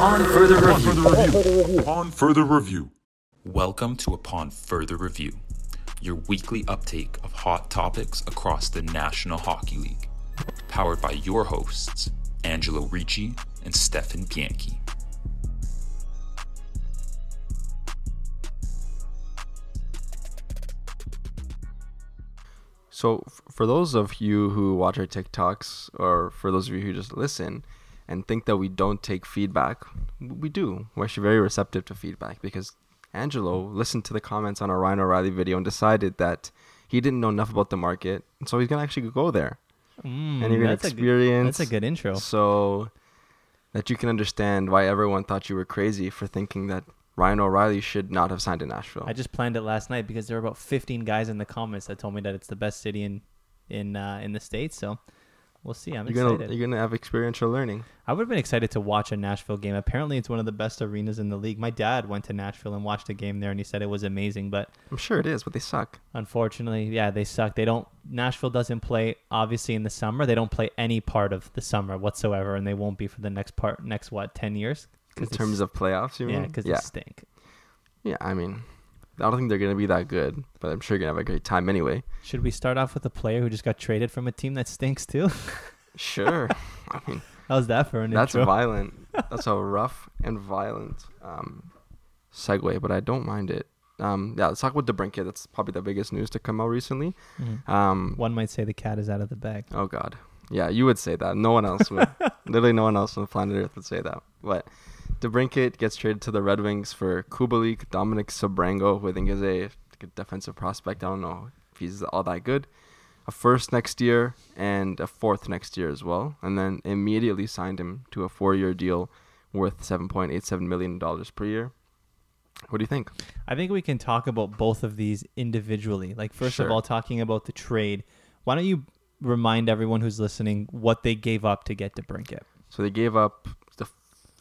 Upon further review. Upon further review. Welcome to Upon Further Review, your weekly uptake of hot topics across the National Hockey League. Powered by your hosts, Angelo Ricci and Stefan Bianchi. So, for those of you who watch our TikToks, or for those of you who just listen and think that we don't take feedback, we do. We're actually very receptive to feedback because Angelo listened to the comments on our Ryan O'Reilly video and decided that he didn't know enough about the market, and so he's gonna actually go there Mm, and you're gonna that's a good- experience. that's a good intro. So that you can understand why everyone thought you were crazy for thinking that Ryan O'Reilly should not have signed in Nashville. I just planned it last night because there were about 15 guys in the comments that told me that it's the best city in in uh, in the states. So we'll see. I'm you're excited. gonna you're gonna have experiential learning. I would have been excited to watch a Nashville game. Apparently, it's one of the best arenas in the league. My dad went to Nashville and watched a game there, and he said it was amazing. But I'm sure it is, but they suck. unfortunately, yeah, they suck. They don't. Nashville doesn't play obviously in the summer. They don't play any part of the summer whatsoever, and they won't be for the next part next what 10 years. In terms of playoffs, you yeah, mean? because yeah, they stink. yeah. I mean, I don't think they're gonna be that good, but I'm sure you're gonna have a great time anyway. Should we start off with a player who just got traded from a team that stinks too? Sure. I mean, How's that for an that's intro? That's violent. That's a rough and violent um, segue, but I don't mind it. Um, yeah, let's talk about DeBrincat. That's probably the biggest news to come out recently. Mhm. Um, One might say the cat is out of the bag. Oh God, yeah, you would say that. No one else would. Literally, no one else on planet Earth would say that. But DeBrincat gets traded to the Red Wings for Kubalik, Dominic Sebrango, who I think is a, defensive prospect. I don't know if he's all that good. A first next year and a fourth next year as well, and then immediately signed him to a four-year deal worth seven point eight seven million dollars per year. What do you think? I think we can talk about both of these individually. Like first of all, talking about the trade. Why don't you remind everyone who's listening what they gave up to get to Brincat? So they gave up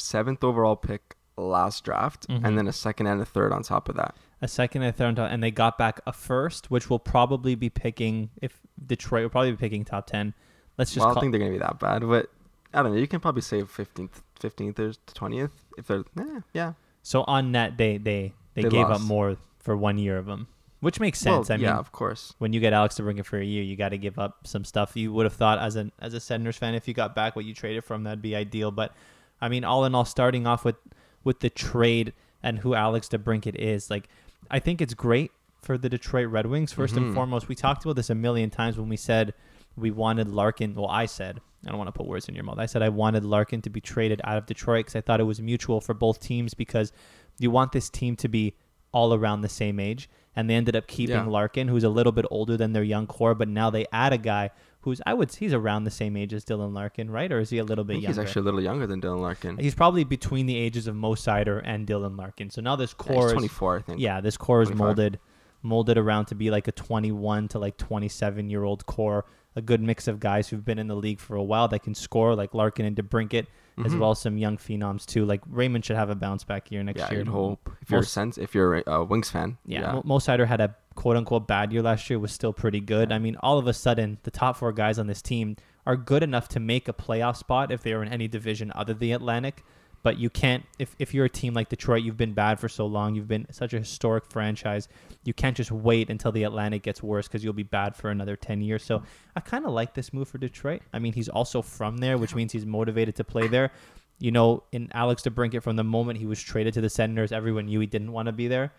seventh overall pick last draft, Mhm. and then a second and a third on top of that. A second and a third, on top, and they got back a first, which will probably be picking if Detroit will probably be picking top ten. Let's just well, I don't call, think they're gonna be that bad, but I don't know. You can probably say fifteenth, fifteenth or twentieth if they're. Eh, yeah. so on net they they they, They gave up more for one year of them, which makes Well, sense. I yeah, mean, of course. when you get Alex DeBrincat for a year, you got to give up some stuff. You would have thought as an as a Senators fan, if you got back what you traded from, that'd be ideal. But I mean, all in all, starting off with with the trade and who Alex DeBrincat is, like I think it's great for the Detroit Red Wings. 1st and Mhm. foremost, we talked about this a million times when we said we wanted Larkin. Well, I said I don't want to put words in your mouth. I said I wanted Larkin to be traded out of Detroit because I thought it was mutual for both teams because you want this team to be all around the same age. And they ended up keeping Yeah. Larkin, who's a little bit older than their young core, but now they add a guy who's I would he's around the same age as Dylan Larkin, right? Or is he a little bit younger? he's actually a little younger than Dylan Larkin. He's probably between the ages of Mo Seider and Dylan Larkin. So now this Yeah, core he's is 24, I think. yeah, this core is molded molded around to be like a 21 to like 27 year old core, a good mix of guys who've been in the league for a while that can score like Larkin and DeBrincat, as Mhm. well as some young phenoms too. Like Raymond should have a bounce back year next Yeah, year. you'd hope. If you're a Sens, if you're a uh, Wings fan, Yeah, yeah. Mo Mo Seider had a quote unquote bad year last year, was still pretty good. I mean, all of a sudden, the top four guys on this team are good enough to make a playoff spot if they are in any division other than the Atlantic. But you can't, if, if you're a team like Detroit, you've been bad for so long, you've been such a historic franchise, you can't just wait until the Atlantic gets worse because you'll be bad for another 10 years. So I kind of like this move for Detroit. I mean, he's also from there, which means he's motivated to play there. You know, in Alex DeBrincat, from the moment he was traded to the Senators, everyone knew he didn't want to be there.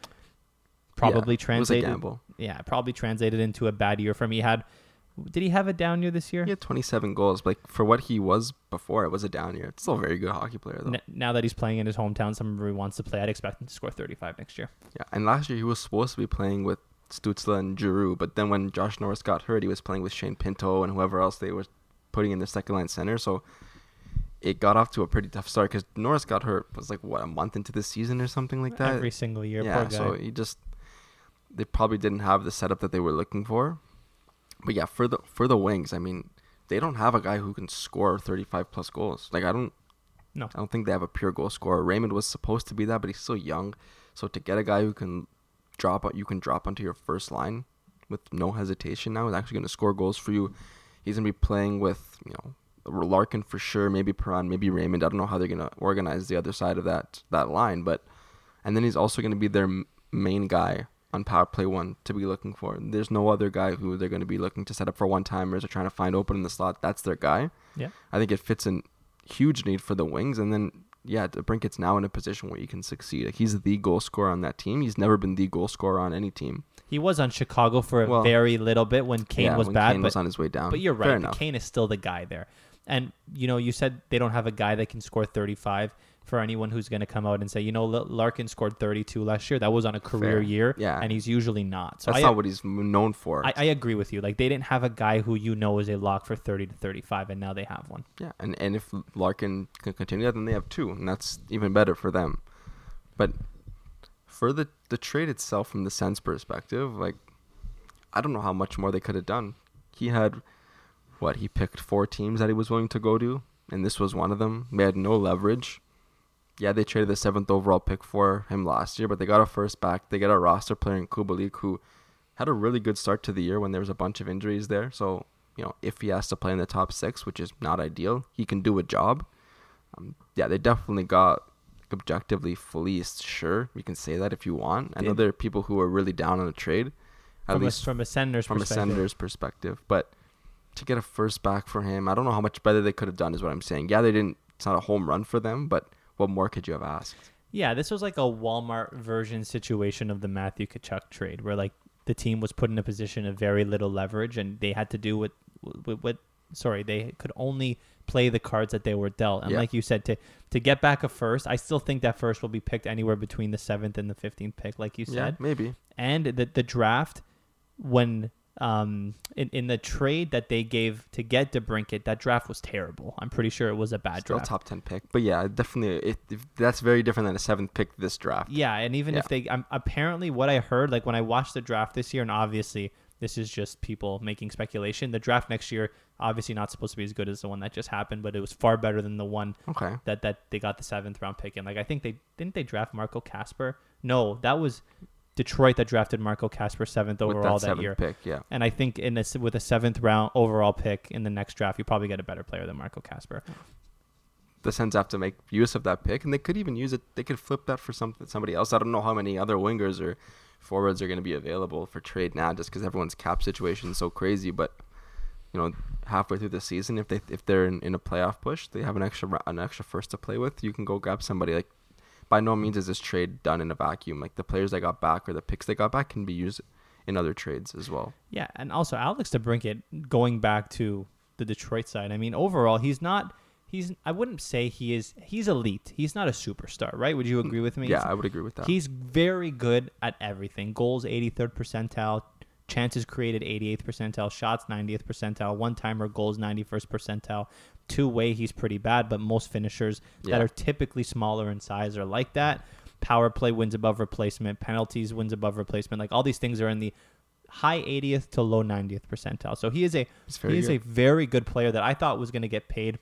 Probably Yeah, translated. It was a gamble. Yeah, probably translated into a bad year for him. He had, did he have a down year this year? He had 27 goals, but like, for what he was before, it was a down year. It's still a very good hockey player, though. N- now that he's playing in his hometown, somewhere he wants to play, I'd expect him to score 35 next year. Yeah, and last year he was supposed to be playing with Stützle and Giroux, but then when Josh Norris got hurt, he was playing with Shane Pinto and whoever else they were putting in the second line center. So it got off to a pretty tough start because Norris got hurt was like what a month into the season or something like that. Every single year, yeah, so he just they probably didn't have the setup that they were looking for. But yeah, for the for the Wings, I mean, they don't have a guy who can score 35 plus goals. Like I don't No. I don't think they have a pure goal scorer. Raymond was supposed to be that, but he's still young. So to get a guy who can drop you can drop onto your first line with no hesitation now is actually going to score goals for you. He's going to be playing with, you know, Larkin for sure, maybe Perron, maybe Raymond. I don't know how they're gonna organize the other side of that that line, but and then he's also gonna be their main guy on power play one to be looking for. There's no other guy who they're gonna be looking to set up for one timers or trying to find open in the slot. That's their guy. Yeah. I think it fits in huge need for the wings, and then yeah, Brincat's now in a position where he can succeed. Like, he's the goal scorer on that team. He's never been the goal scorer on any team. He was on Chicago for a Well, very little bit when Kane yeah, was when bad, Kane but was on his way down. But you're right. Kane is still the guy there. And you know, you said they don't have a guy that can score 35 for anyone who's going to come out and say, you know, L- Larkin scored 32 last year. That was on a career Fair. year, Yeah. and he's usually not. So That's I, not what he's known for. I, I agree with you. Like they didn't have a guy who you know is a lock for 30 to 35, and now they have one. Yeah, and and if Larkin can continue that, then they have two, and that's even better for them. But for the the trade itself, from the Sens perspective, like I don't know how much more they could have done. He had what he picked four teams that he was willing to go to, and this was one of them. They had no leverage. Yeah, they traded the seventh overall pick for him last year, but they got a first back. They got a roster player in Kubalik who had a really good start to the year when there was a bunch of injuries there. So you know, if he has to play in the top six, which is not ideal, he can do a job. Um, yeah, they definitely got objectively fleeced. Sure, you can say that if you want. I know there are people who are really down on the trade, at From a, least from a Senators from a perspective. Senators perspective. But to get a first back for him, I don't know how much better they could have done. Is what I'm saying. Yeah, they didn't. It's not a home run for them, but what more could you have asked? Yeah, this was like a Walmart version situation of the Matthew Tkachuk trade, where like the team was put in a position of very little leverage, and they had to do what, what, what sorry, they could only play the cards that they were dealt. And Yeah. like you said, to to get back a first, I still think that first will be picked anywhere between the seventh and the fifteenth pick, like you Yeah, said. maybe. And the the draft when um in, in the trade that they gave to get DeBrincat, that draft was terrible. I'm pretty sure it was a bad Still draft. top ten pick, but yeah, definitely. It, if, that's very different than a seventh pick this draft. Yeah, and even if they, um, apparently, what I heard, like when I watched the draft this year, and obviously this is just people making speculation. The draft next year, obviously not supposed to be as good as the one that just happened, but it was far better than the one Okay. that that they got the seventh round pick in. Like I think they didn't they draft Marco Kasper. No, that was Detroit that drafted Marco Kasper seventh overall that that, seventh year. pick, yeah. And I think in this with a seventh round overall pick in the next draft, you probably get a better player than Marco Kasper. the Sens have to make use of that pick, and they could even use it. They could flip that for something somebody else. I don't know how many other wingers or forwards are going to be available for trade now, just because everyone's cap situation is so crazy. But you know, halfway through the season, if they if they're in, in a playoff push, they have an extra an extra first to play with. You can go grab somebody. Like by no means is this trade done in a vacuum. Like the players they got back or the picks they got back can be used in other trades as well. Yeah, and also Alex DeBrincat, going back to the Detroit side. I mean, overall, he's not. He's. I wouldn't say he is. He's elite. He's not a superstar, right? Would you mm, agree with me? Yeah, I would agree with that. He's very good at everything. Goals 83rd percentile, chances created 88th percentile, shots 90th percentile, one timer goals 91st percentile. Two way he's pretty bad, but most finishers that are typically smaller in size are like that. Power play wins above replacement, penalties wins above replacement. Like all these things are in the high 80th to low 90th percentile. So he is a very he is good. a very good player that I thought was going to get paid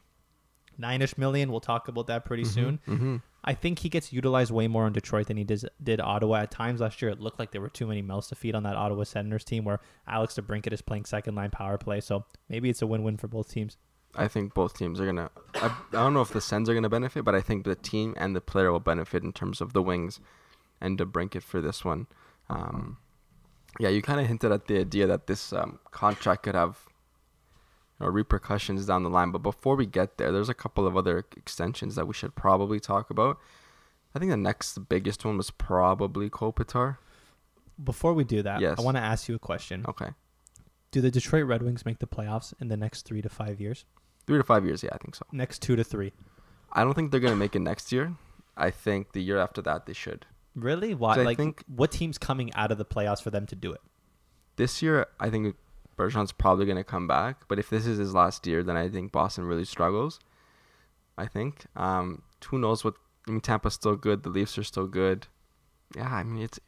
nine-ish million. We'll talk about that pretty soon. mm-hmm. I think he gets utilized way more in Detroit than he does, did Ottawa. At times last year, it looked like there were too many mouths to feed on that Ottawa Senators team where Alex DeBrincat is playing second line power play. So maybe it's a win-win for both teams. I think both teams are gonna. I, I don't know if the Sens are gonna benefit, but I think the team and the player will benefit in terms of the wings, and DeBrincat for this one. Um, yeah, you kind of hinted at the idea that this um, contract could have you know, repercussions down the line. But before we get there, there's a couple of other extensions that we should probably talk about. I think the next biggest one was probably Kopitar. Before we do that, Yes. I want to ask you a question. Okay, Do the Detroit Red Wings make the playoffs in the next three to five years? Three to five years. Yeah, I think so. Next two to three? I don't think they're gonna make it next year. I think the year after that they should. Really? Why? So like, think- what team's coming out of the playoffs for them to do it? this year, I think Bergeron's probably going to come back. But if this is his last year, then I think Boston really struggles. I think. Um, who knows what? I mean, Tampa's still good. The Leafs are still good. Yeah, I mean it's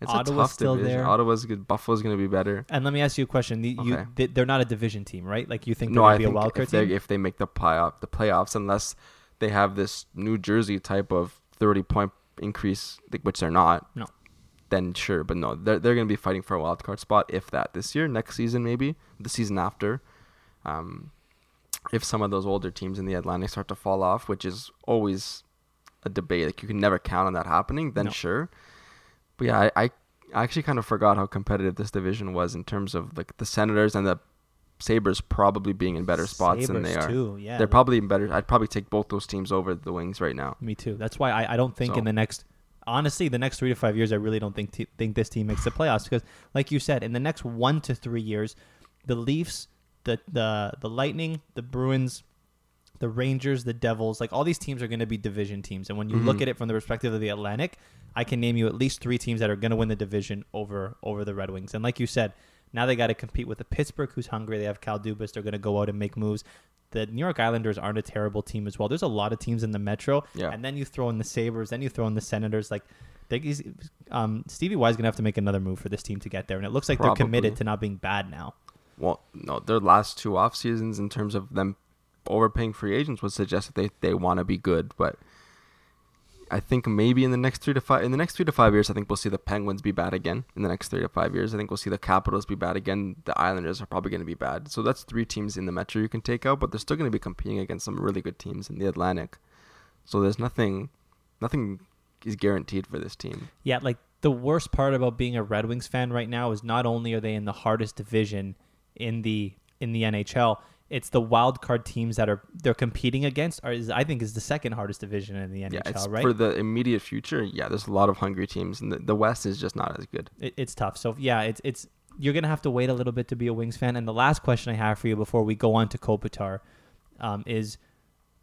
it's Ottawa's tough still division. there. Ottawa's good. Buffalo's going to be better. And let me ask you a question. The, you, Okay. they, they're not a division team, right? Like you think they're going to be a wild card if they team? if they make the playoff the playoffs, unless they have this New Jersey type of thirty point increase, which they're not. No. Then sure, but no, they're they're gonna be fighting for a wild card spot if that this year, next season maybe, the season after. Um, if some of those older teams in the Atlantic start to fall off, which is always a debate, like you can never count on that happening, then No. sure. But yeah, I, I I actually kind of forgot how competitive this division was in terms of like the Senators and the Sabres probably being in better spots than they are. Too, yeah, They're probably in better. I'd probably take both those teams over the Wings right now. Me too. That's why I, I don't think in the next honestly the next three to five years I really don't think t- think this team makes the playoffs because like you said in the next one to three years the Leafs the the the Lightning the Bruins the Rangers the Devils like all these teams are going to be division teams and when you look Mhm. at it from the perspective of the Atlantic I can name you at least three teams that are going to win the division over over the Red Wings and like you said now they got to compete with the Pittsburgh who's hungry they have Kyle Dubas they're going to go out and make moves the New York Islanders aren't a terrible team as well. There's a lot of teams in the Metro, Yeah. and then you throw in the Sabres, then you throw in the Senators. Like, um, Stevie Y's gonna have to make another move for this team to get there, and it looks like they're committed to not being bad now. Well, no, their last two off seasons in terms of them overpaying free agents would suggest that they, they want to be good, but I think maybe in the next three to five in the next three to five years, I think we'll see the Penguins be bad again. In the next three to five years, I think we'll see the Capitals be bad again. The Islanders are probably going to be bad. So that's three teams in the Metro you can take out, but they're still going to be competing against some really good teams in the Atlantic. So there's nothing, nothing is guaranteed for this team. Yeah, like the worst part about being a Red Wings fan right now is not only are they in the hardest division in the in the NHL, it's the wild card teams that are they're competing against. Are is I think is the second hardest division in the Yeah, NHL, it's right? for the immediate future. Yeah, there's a lot of hungry teams, and the, the West is just not as good. it, it's tough. So yeah, it's it's you're gonna have to wait a little bit to be a Wings fan. And the last question I have for you before we go on to Kopitar um, is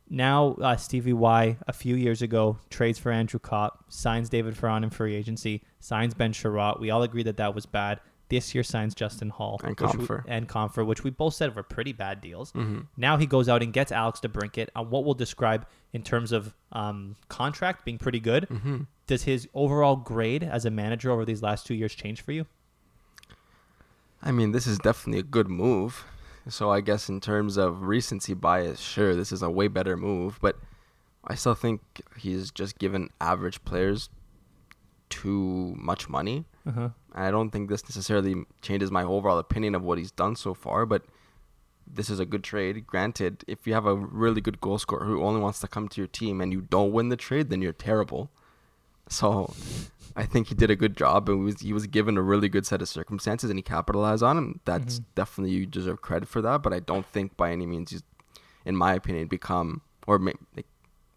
now uh, Stevie Y a few years ago trades for Andrew Copp, signs David Perron in free agency, signs Ben Chiarot. We all agree that that was bad. This year signs Justin Holl And we- and Compher, which we both said were pretty bad deals. Mm-hmm. Now he goes out and gets Alex DeBrincat on what we'll describe in terms of um, contract being pretty good. Mm-hmm. Does his overall grade as a manager over these last two years change for you? I mean, this is definitely a good move. So I guess in terms of recency bias, sure, this is a way better move. But I still think he's just given average players too much money. Uh-huh. I don't think this necessarily changes my overall opinion of what he's done so far. But this is a good trade. Granted, if you have a really good goal scorer who only wants to come to your team and you don't win the trade, then you're terrible. So I think he did a good job and was he was given a really good set of circumstances and he capitalized on them. That's Mhm. definitely you deserve credit for that. But I don't think by any means he's, in my opinion, become or make like,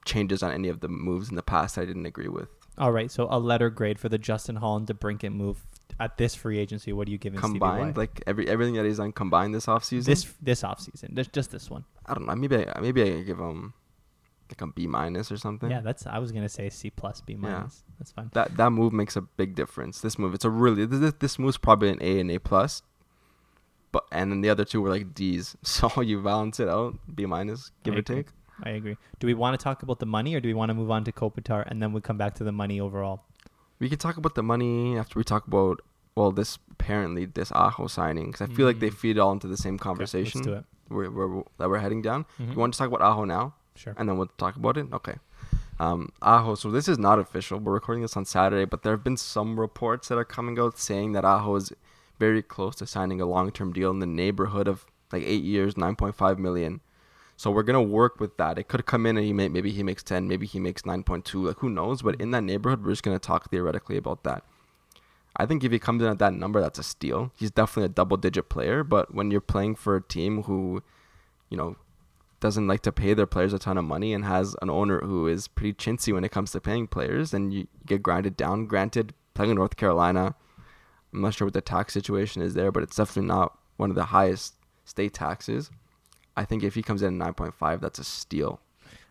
changes on any of the moves in the past I didn't agree with. All right, so a letter grade for the Justin Holl and DeBrincat move at this free agency. What are you giving Combined, like every everything that he's done combined this offseason. this this offseason, just just this one. I don't know. Maybe I, maybe I give him like a B minus or something. Yeah, that's I was gonna say C plus B minus. That's fine. that that move makes a big difference. This move, it's a really this, this move's probably an A and A plus, but and then the other two were like D's. So you balance it out, B minus, give I or agree. take. I agree. Do we want to talk about the money, or do we want to move on to Kopitar and then we come back to the money overall? We could talk about the money after we talk about well, this apparently this Aho signing because I feel like they Mm. feed all into the same Okay, conversation let's do it. Where, where, that we're heading down. Mhm. You want to talk about Aho now? Sure. and then we'll talk about it. Okay. Um, Aho. So this is not official. We're recording this on Saturday, but there have been some reports that are coming out saying that Aho is very close to signing a long-term deal in the neighborhood of like eight years, nine point five million. So we're gonna work with that. It could come in and he may maybe he makes ten, maybe he makes nine point two. Like who knows? But in that neighborhood, we're just gonna talk theoretically about that. I think if he comes in at that number, that's a steal. He's definitely a double-digit player. But when you're playing for a team who, you know, doesn't like to pay their players a ton of money and has an owner who is pretty chintzy when it comes to paying players, and you get grinded down. Granted, playing in North Carolina, I'm not sure what the tax situation is there, but it's definitely not one of the highest state taxes. I think if he comes in at 9.5, that's a steal.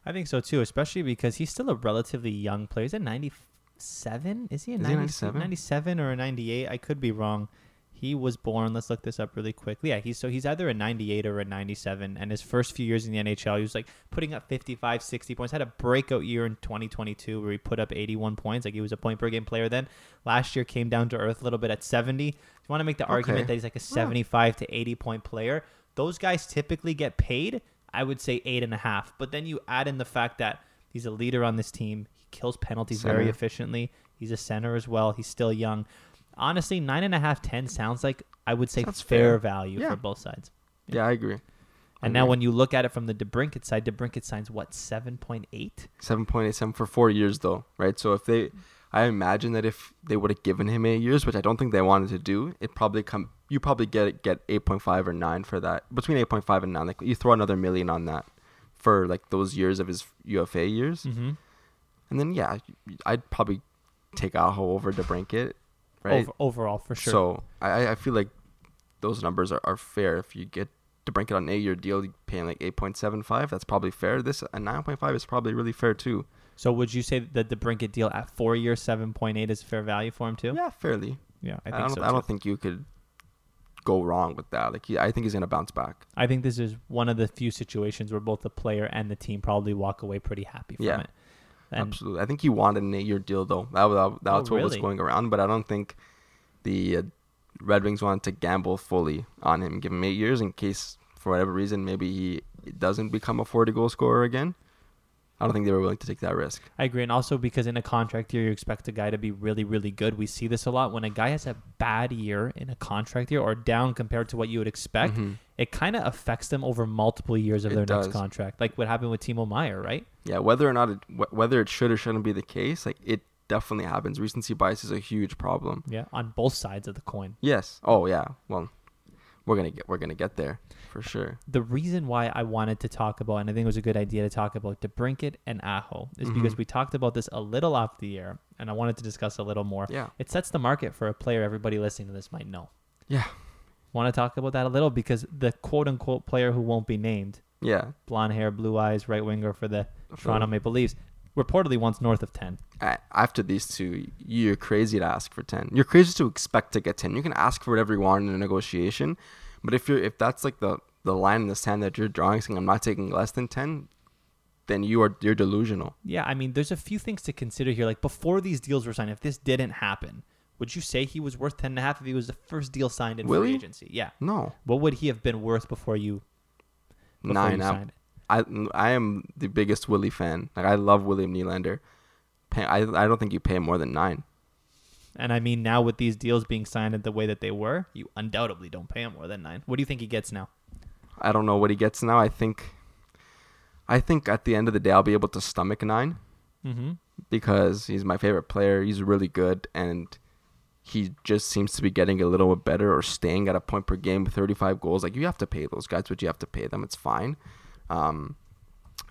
I think so too, especially because he's still a relatively young player. He's a 97? Is he a Is he 90, 97? 97 or a 98? I could be wrong. He was born, let's look this up really quickly. Yeah, he's so he's either a 98 or a 97 and his first few years in the NHL, he was like putting up 55, 60 points. Had a breakout year in 2022 where he put up 81 points. Like he was a point per game player then. Last year came down to earth a little bit at 70. If you want to make the argument that he's like a 75 to 80 point player, those guys typically get paid I would say eight and a half. But then you add in the fact that he's a leader on this team. He kills penalties very efficiently. He's a center as well. He's still young. Honestly, nine and a half, ten sounds like I would say fair, fair. value Yeah. for both sides. Yeah, I agree. And now when you look at it from the DeBrincat side, DeBrincat signs what seven point eight. Seven point eight seven for four years though, right? So if they, I imagine that if they would have given him eight years, which I don't think they wanted to do, it probably come. You probably get get eight point five or nine for that. Between eight point five and nine, like you throw another million on that for like those years of his UFA years, Mm-hmm. and then yeah, I'd probably take Aho over DeBrincat, right? Over, overall, for sure. So I I- feel like those numbers are, are fair. If you get DeBrincat on an eight year deal, you pay him like eight point seven five. That's probably fair. This a nine point five is probably really fair too. So would you say that the Brincat deal at four years, seven point eight is fair value for him too? Yeah, fairly. Yeah, I I, think don't. so. I don't think you could go wrong with that. Like, he, I think he's gonna bounce back. I think this is one of the few situations where both the player and the team probably walk away pretty happy from Yeah. it. And Absolutely. I think he wanted an eight-year deal though. That was that, that's Oh, what was going around. But I don't think the uh, Red Wings wanted to gamble fully on him, give him eight years in case for whatever reason maybe he doesn't become a forty-goal scorer again. I don't think they were willing to take that risk. I agree, and also because in a contract year you expect a guy to be really, really good. We see this a lot when a guy has a bad year in a contract year or down compared to what you would expect. Mhm. It kind of affects them over multiple years of It their does. next contract, like what happened with Timo Meier, right? Yeah, whether or not it, wh- whether it should or shouldn't be the case, like it definitely happens. Recency bias is a huge problem. Yeah, on both sides of the coin. Yes. Oh yeah. Well, we're gonna get we're gonna get there for sure. the reason why I wanted to talk about, and I think it was a good idea to talk about DeBrincat and Aho, is because Mhm. we talked about this a little off the air, and I wanted to discuss a little more. Yeah. It sets the market for a player everybody listening to this might know. Yeah. Want to talk about that a little because the quote unquote player who won't be named, Yeah. blonde hair, blue eyes, right winger for the Toronto Maple Leafs, reportedly wants north of 10. after these two, you're crazy to ask for ten. You're crazy to expect to get ten. You can ask for whatever you want in a negotiation, but if you're if that's like the the line in the sand that you're drawing, saying I'm not taking less than ten, then you are you're delusional. Yeah, I mean, there's a few things to consider here. Like before these deals were signed, if this didn't happen, would you say he was worth 10 and a half if he was the first deal signed in Will free he? agency? Yeah. No, What would he have been worth before you, before nine. you I, signed it? I I am the biggest Willie fan. Like I love William Nylander. Pay, I I don't think you pay more than nine. And I mean, now with these deals being signed in the way that they were, you undoubtedly don't pay him more than nine. What do you think he gets now? I don't know what he gets now. I think, I think at the end of the day, I'll be able to stomach nine Mm-hmm. because he's my favorite player. He's really good, and he just seems to be getting a little bit better or staying at a point per game with 35 goals. Like you have to pay those guys, but you have to pay them. It's fine. Um,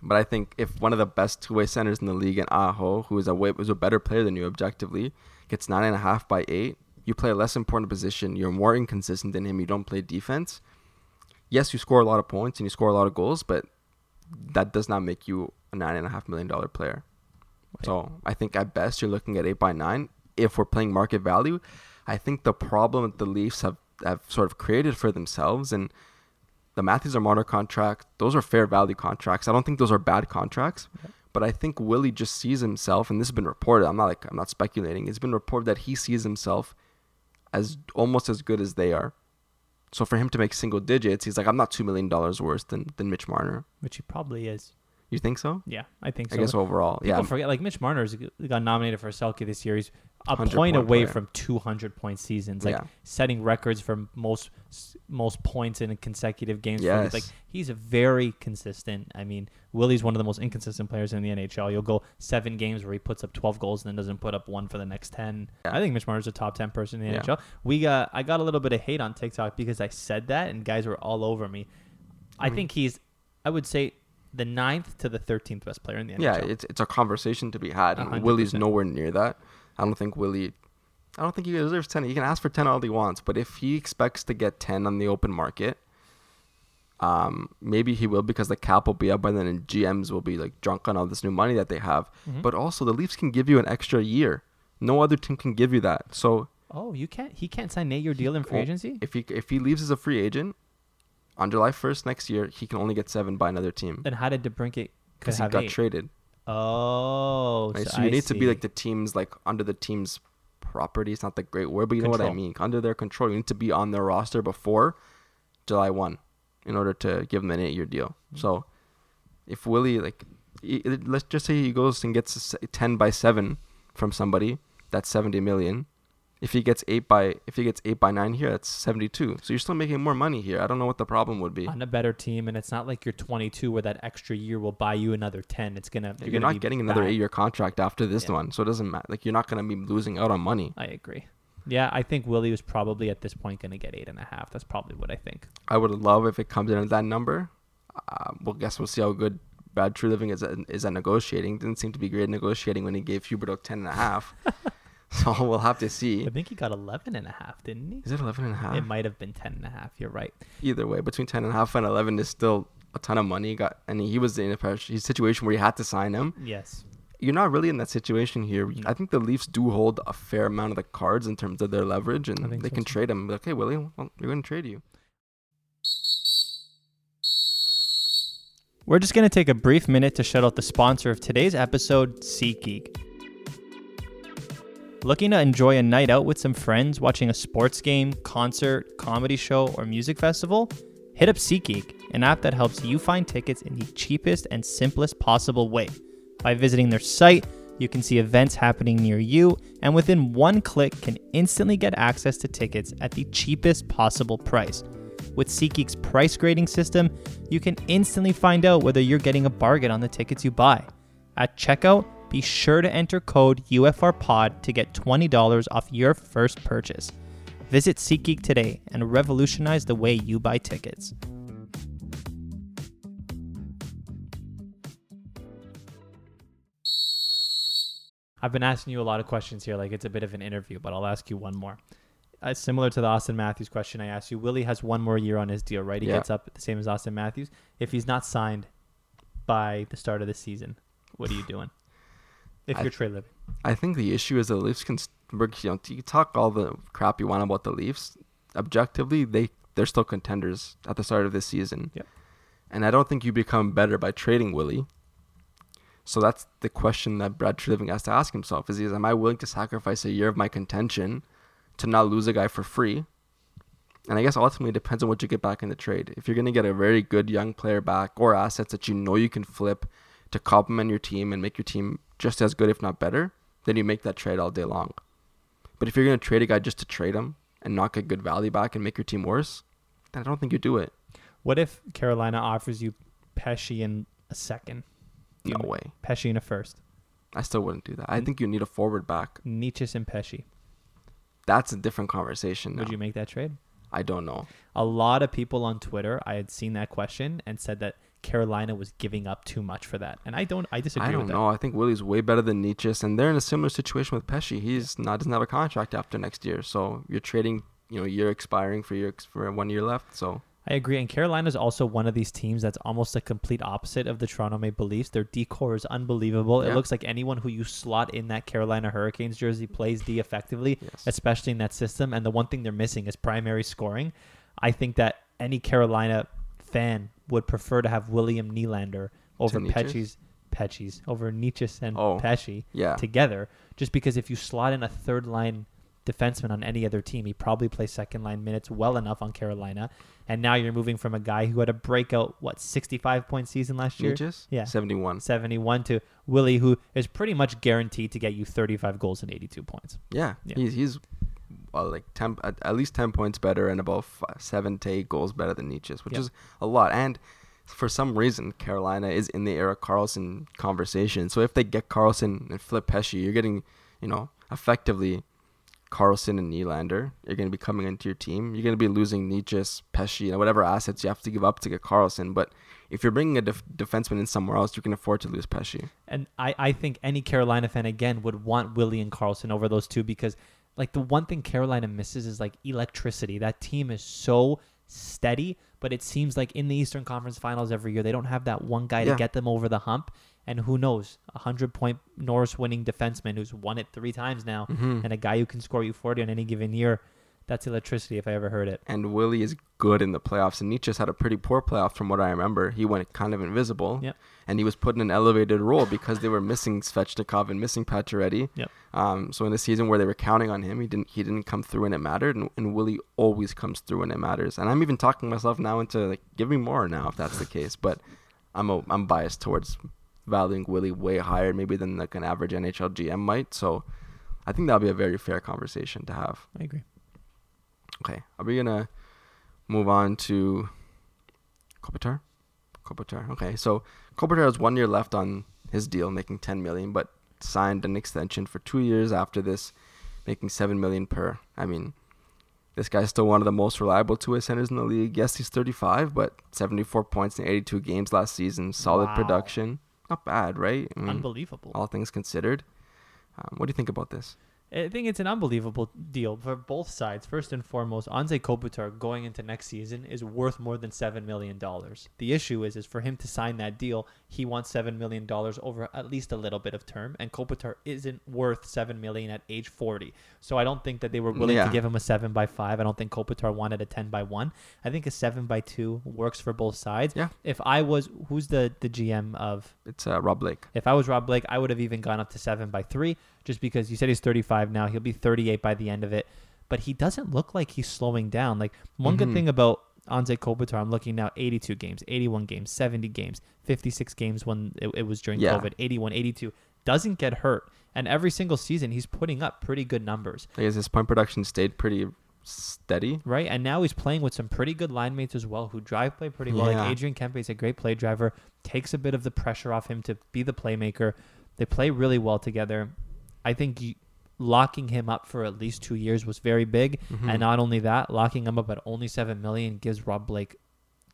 but I think if one of the best two-way centers in the league, and Aho, who is a way, was a better player than you objectively, gets nine and a half by eight, you play a less important position. You're more inconsistent than him. You don't play defense. Yes, you score a lot of points and you score a lot of goals, but that does not make you a nine and a half million dollar player. So I think at best you're looking at eight by nine. If we're playing market value, I think the problem that the Leafs have, have sort of created for themselves and the Matthews or Marner contract, those are fair value contracts. I don't think those are bad contracts. But I think Willie just sees himself, and this has been reported. I'm not like I'm not speculating. It's been reported that he sees himself as almost as good as they are. So for him to make single digits, he's like, I'm not two million dollars worse than than Mitch Marner. Which he probably is. You think so? Yeah, I think so. I guess overall, People yeah. forget, like Mitch Marner's got nominated for a Selke this year. He's a point point away player. from 200 point seasons, like Yeah. setting records for most most points in consecutive games. for- Yes. like he's a very consistent. I mean, Willie's one of the most inconsistent players in the NHL. You'll go seven games where he puts up 12 goals and then doesn't put up one for the next 10. Yeah. I think Mitch Marner's a top 10 person in the Yeah. NHL. We got I got a little bit of hate on TikTok because I said that and guys were all over me. I Mm-hmm. think he's, I would say. The ninth to the thirteenth best player in the NHL. Yeah, it's it's a conversation to be had. And Willie's nowhere near that. I don't think Willie. I don't think he deserves ten. He can ask for ten all he wants, but if he expects to get ten on the open market, um, maybe he will because the cap will be up by then, and GMs will be like drunk on all this new money that they have. Mm-hmm. But also, the Leafs can give you an extra year. No other team can give you that. So Oh, you can't. He can't sign a year deal in free agency. if he if he leaves as a free agent on July first next year, he can only get seven by another team Then how did DeBrincat because he got eight? traded. Oh, Right? so, So, you I need to be like the team's like under the team's property. It's not the great word, but you know what I mean. Under their control, you need to be on their roster before July one in order to give them an eight-year deal. Mm. So if Willie like, let's just say he goes and gets a ten by seven from somebody, that's seventy million. If he gets eight by if he gets eight by nine here, that's seventy two. So you're still making more money here. I don't know what the problem would be. on a better team, and it's not like you're 22 where that extra year will buy you another 10. It's gonna You're, you're, gonna not be getting another eight year contract after this Yeah. one, so it doesn't matter. Like you're not gonna be losing out on money. I agree. Yeah, I think Willie was probably at this point gonna get eight and a half. That's probably what I think. I would love if it comes in at that number. Uh, well, guess we'll see how good Brad Treliving is at, is at negotiating. Didn't seem to be great at negotiating when he gave Huberdeau ten and a half. so we'll have to see. I think he got 11 and a half, didn't he? Is it 11 and a half? It might have been 10 and a half. You're right. Either way, between 10 and a half and 11 is still a ton of money. Got and he was in a situation where you had to sign him. Yes. You're not really in that situation here. No. I think the Leafs do hold a fair amount of the cards in terms of their leverage, and they so can too. trade him. Like, hey, Willie, well, we're going to trade you. We're just going to take a brief minute to shout out the sponsor of today's episode, SeatGeek. Looking to enjoy a night out with some friends watching a sports game, concert, comedy show, or music festival? Hit up SeatGeek, an app that helps you find tickets in the cheapest and simplest possible way. By visiting their site, you can see events happening near you, and within one click, can instantly get access to tickets at the cheapest possible price. With SeatGeek's price grading system, you can instantly find out whether you're getting a bargain on the tickets you buy. At checkout, be sure to enter code UFRPOD to get $20 off your first purchase. Visit SeatGeek today and revolutionize the way you buy tickets. I've been asking you a lot of questions here, like it's a bit of an interview, but I'll ask you one more. Uh, similar to the Auston Matthews question I asked you, Willie has one more year on his deal, right? He Yeah. gets up the same as Auston Matthews. If he's not signed by the start of the season, what are you doing? If I- you're Treliving, I think the issue is the Leafs can, you know, you talk all the crap you want about the Leafs. Objectively, they they're still contenders at the start of this season. Yep. And I don't think you become better by trading Willie. So that's the question that Brad Treliving has to ask himself: Is he, am I willing to sacrifice a year of my contention to not lose a guy for free? And I guess ultimately it depends on what you get back in the trade. If you're going to get a very good young player back or assets that you know you can flip to complement your team and make your team just as good, if not better, then you make that trade all day long. But if you're going to trade a guy just to trade him and not get good value back and make your team worse, then I don't think you do it. what if Carolina offers you Pesce in a second, No You- way. Pesce in a first, I still wouldn't do that. I Mm. think you need a forward back. Necas and Pesce? That's a different conversation. Would you make that trade? I don't know. A lot of people on Twitter, I had seen that question and said that Carolina was giving up too much for that, and I don't. I disagree I don't with that. know. I think Willie's way better than Necas, and they're in a similar situation with Pesce. He's not doesn't have a contract after next year, so you're trading, you know, year expiring for year ex- for one year left. So I agree. And Carolina's also one of these teams that's almost a complete opposite of the Toronto Maple Leafs. Their D core is unbelievable. It looks like anyone who you slot in that Carolina Hurricanes jersey plays D effectively, yes, especially in that system. And the one thing they're missing is primary scoring. I think that any Carolina fan would prefer to have William Nylander over? Pesce's Pesce's over Necas and Oh. Pesce yeah, together. Just because if you slot in a third line defenseman on any other team, he probably plays second line minutes well enough on Carolina. And now you're moving from a guy who had a breakout, what, 65 point season last year? Necas's Yeah. seventy one. 71 to Willie, who is pretty much guaranteed to get you 35 goals and 82 points. Yeah, Yeah. he's he's well, like ten at, at least ten points better and about five, seven to eight goals better than Necas's, which Yeah. is a lot. And for some reason, Carolina is in the Erik Karlsson conversation. So if they get Karlsson and flip Pesce, you're getting, you know, effectively Karlsson and Nylander. You're going to be coming into your team. You're going to be losing Necas's, Pesce, and whatever assets you have to give up to get Karlsson. But if you're bringing a def- defenseman in somewhere else, you can afford to lose Pesce. And I, I think any Carolina fan, again, would want Willie and Karlsson over those two because, like, the one thing Carolina misses is, like, electricity. That team is so steady, but it seems like in the Eastern Conference Finals every year, they don't have that one guy Yeah. to get them over the hump. And who knows, a 100 point Norris winning defenseman who's won it three times now, Mm-hmm. and a guy who can score you 40 on any given year. That's electricity if I ever heard it. and Willie is good in the playoffs. And Necas's had a pretty poor playoff from what I remember. He went kind of invisible. Yep. And he was put in an elevated role because they were missing Svechnikov and missing Pacioretty. Yep. Um, so in the season where they were counting on him, he didn't he didn't come through and it mattered. And, and Willie always comes through when it matters. And I'm even talking myself now into like give me more now if that's the case. But I'm a, I'm biased towards valuing Willie way higher maybe than like an average NHL GM might. So I think that'll be a very fair conversation to have. I agree. Okay, are we gonna move on to Kopitar? Kopitar. Okay, so Kopitar has one year left on his deal, making 10 million, but signed an extension for two years after this, making 7 million per. I mean, this guy's still one of the most reliable two-way centers in the league. Yes, he's 35, but 74 points in 82 games last season. Solid Wow. production. Not bad, right? I mean, Unbelievable. all things considered. Um, what do you think about this? I think it's an unbelievable deal for both sides. First and foremost, Anze Kopitar going into next season is worth more than seven million dollars. The issue is, is for him to sign that deal, he wants seven million dollars over at least a little bit of term, and Kopitar isn't worth seven million at age forty. So I don't think that they were willing Yeah. to give him a seven by five. I don't think Kopitar wanted a ten by one. I think a seven by two works for both sides. Yeah. If I was, who's the the GM of It's uh, Rob Blake. if I was Rob Blake, I would have even gone up to seven by three, just because you said he's 35 now. He'll be 38 by the end of it, but he doesn't look like he's slowing down. Like one good Mhm. thing about Anze Kopitar, I'm looking now 82 games, 81 games, 70 games, 56 games when it, it was during Yeah. COVID, 81, 82. Doesn't get hurt, and every single season he's putting up pretty good numbers, I guess his point production stayed pretty steady. right? And now he's playing with some pretty good line mates as well, who drive play pretty well. Yeah. Like Adrian Kempe is a great play driver, takes a bit of the pressure off him to be the playmaker. They play really well together. I think you, locking him up for at least two years was very big, Mhm. and not only that, locking him up at only seven million gives Rob Blake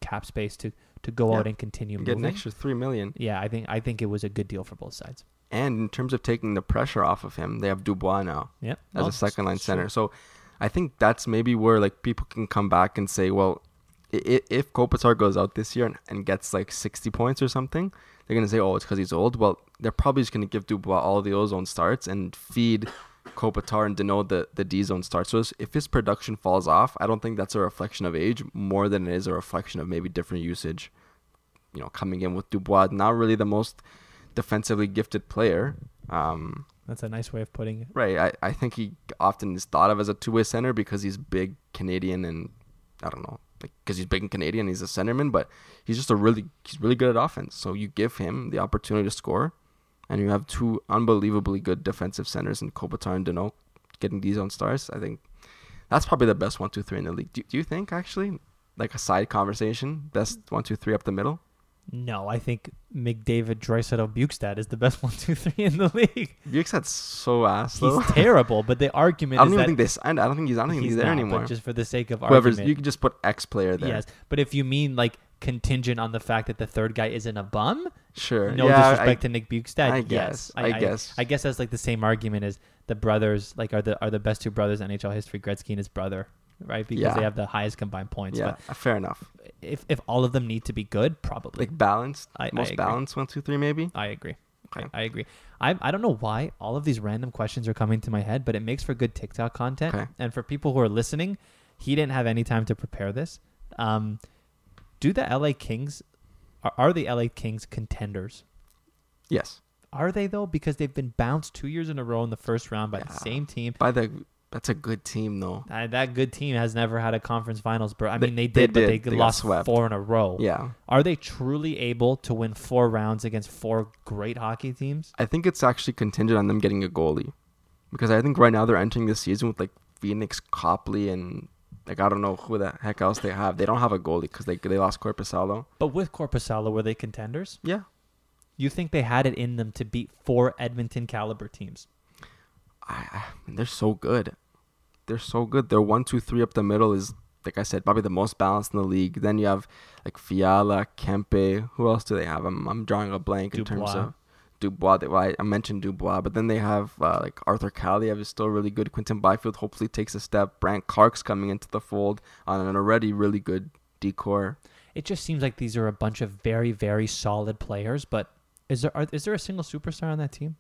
cap space to to go Yeah. out and continue You get an extra three million. Yeah, I think I think it was a good deal for both sides. And in terms of taking the pressure off of him, they have Dubois now as a second line center. So I think that's maybe where like people can come back and say, well, i- i- if Kopitar goes out this year and, and gets like 60 points or something, they're gonna say, oh, it's because he's old. Well, they're probably just gonna give Dubois all the ozone starts and feed Kopitar and Danault the the D zone starts. So if his production falls off, I don't think that's a reflection of age more than it is a reflection of maybe different usage. You know, coming in with Dubois, not really the most defensively gifted player. Um, That's a nice way of putting it. Right. I, I think he often is thought of as a two way center because he's big Canadian and I don't know, like because he's big and Canadian, he's a centerman, but he's just a really he's really good at offense. So you give him the opportunity to score, and you have two unbelievably good defensive centers in Kopitar and Danault getting D zone starts. I think that's probably the best one, two, three in the league. Do, do you think actually, like a side conversation, best one, two, three up the middle? No, I think McDavid, Draisaitl, Bjugstad is the best one, two, three in the league. Bjugstad's so ass Though. He's terrible, but the argument I don't is even think they signed. I don't think he's. I don't think he's, there not, anymore. But just for the sake of Whoever's argument, you can just put X player there. yes. But if you mean like contingent on the fact that the third guy isn't a bum, Sure. no yeah, disrespect I, to Nick Bjugstad. I yes, guess, I guess. I, guess that's like the same argument as the brothers. Like are the are the best two brothers in NHL history, Gretzky and his brother, right? Because Yeah. they have the highest combined points. yeah, uh, fair enough. If if all of them need to be good, probably. Like balanced, I- I most balanced one, two, three, maybe. I agree. Okay. I, I agree. I, I don't know why all of these random questions are coming to my head, but it makes for good TikTok content. Okay. And for people who are listening, he didn't have any time to prepare this. Um, do the LA Kings are, are the LA Kings contenders? Yes, Are they though? Because they've been bounced two years in a row in the first round by the same team. by the that's a good team though. Uh, that good team has never had a conference finals, bro. I mean, they they did, but did. they, They lost four in a row. Yeah, Are they truly able to win four rounds against four great hockey teams? I think it's actually contingent on them getting a goalie, because I think right now they're entering the season with like Pheonix Copley and like I don't know who the heck else they have. They don't have a goalie because they they lost Korpisalo. But with Korpisalo, were they contenders? Yeah, You think they had it in them to beat four Edmonton caliber teams? I, I they're so good. They're so good. Their one, two, three up the middle is like I said, probably the most balanced in the league. Then you have like Fiala, Kempe. Who else do they have? I'm I'm drawing a blank in terms of Dubois. They, well, I, mentioned Dubois, but then they have uh, like Arthur Kaliyev is still really good. Quinton Byfield hopefully takes a step. Brandt Clarke's coming into the fold on an already really good D core. It just seems like these are a bunch of very, very solid players. But is there are, is there a single superstar on that team?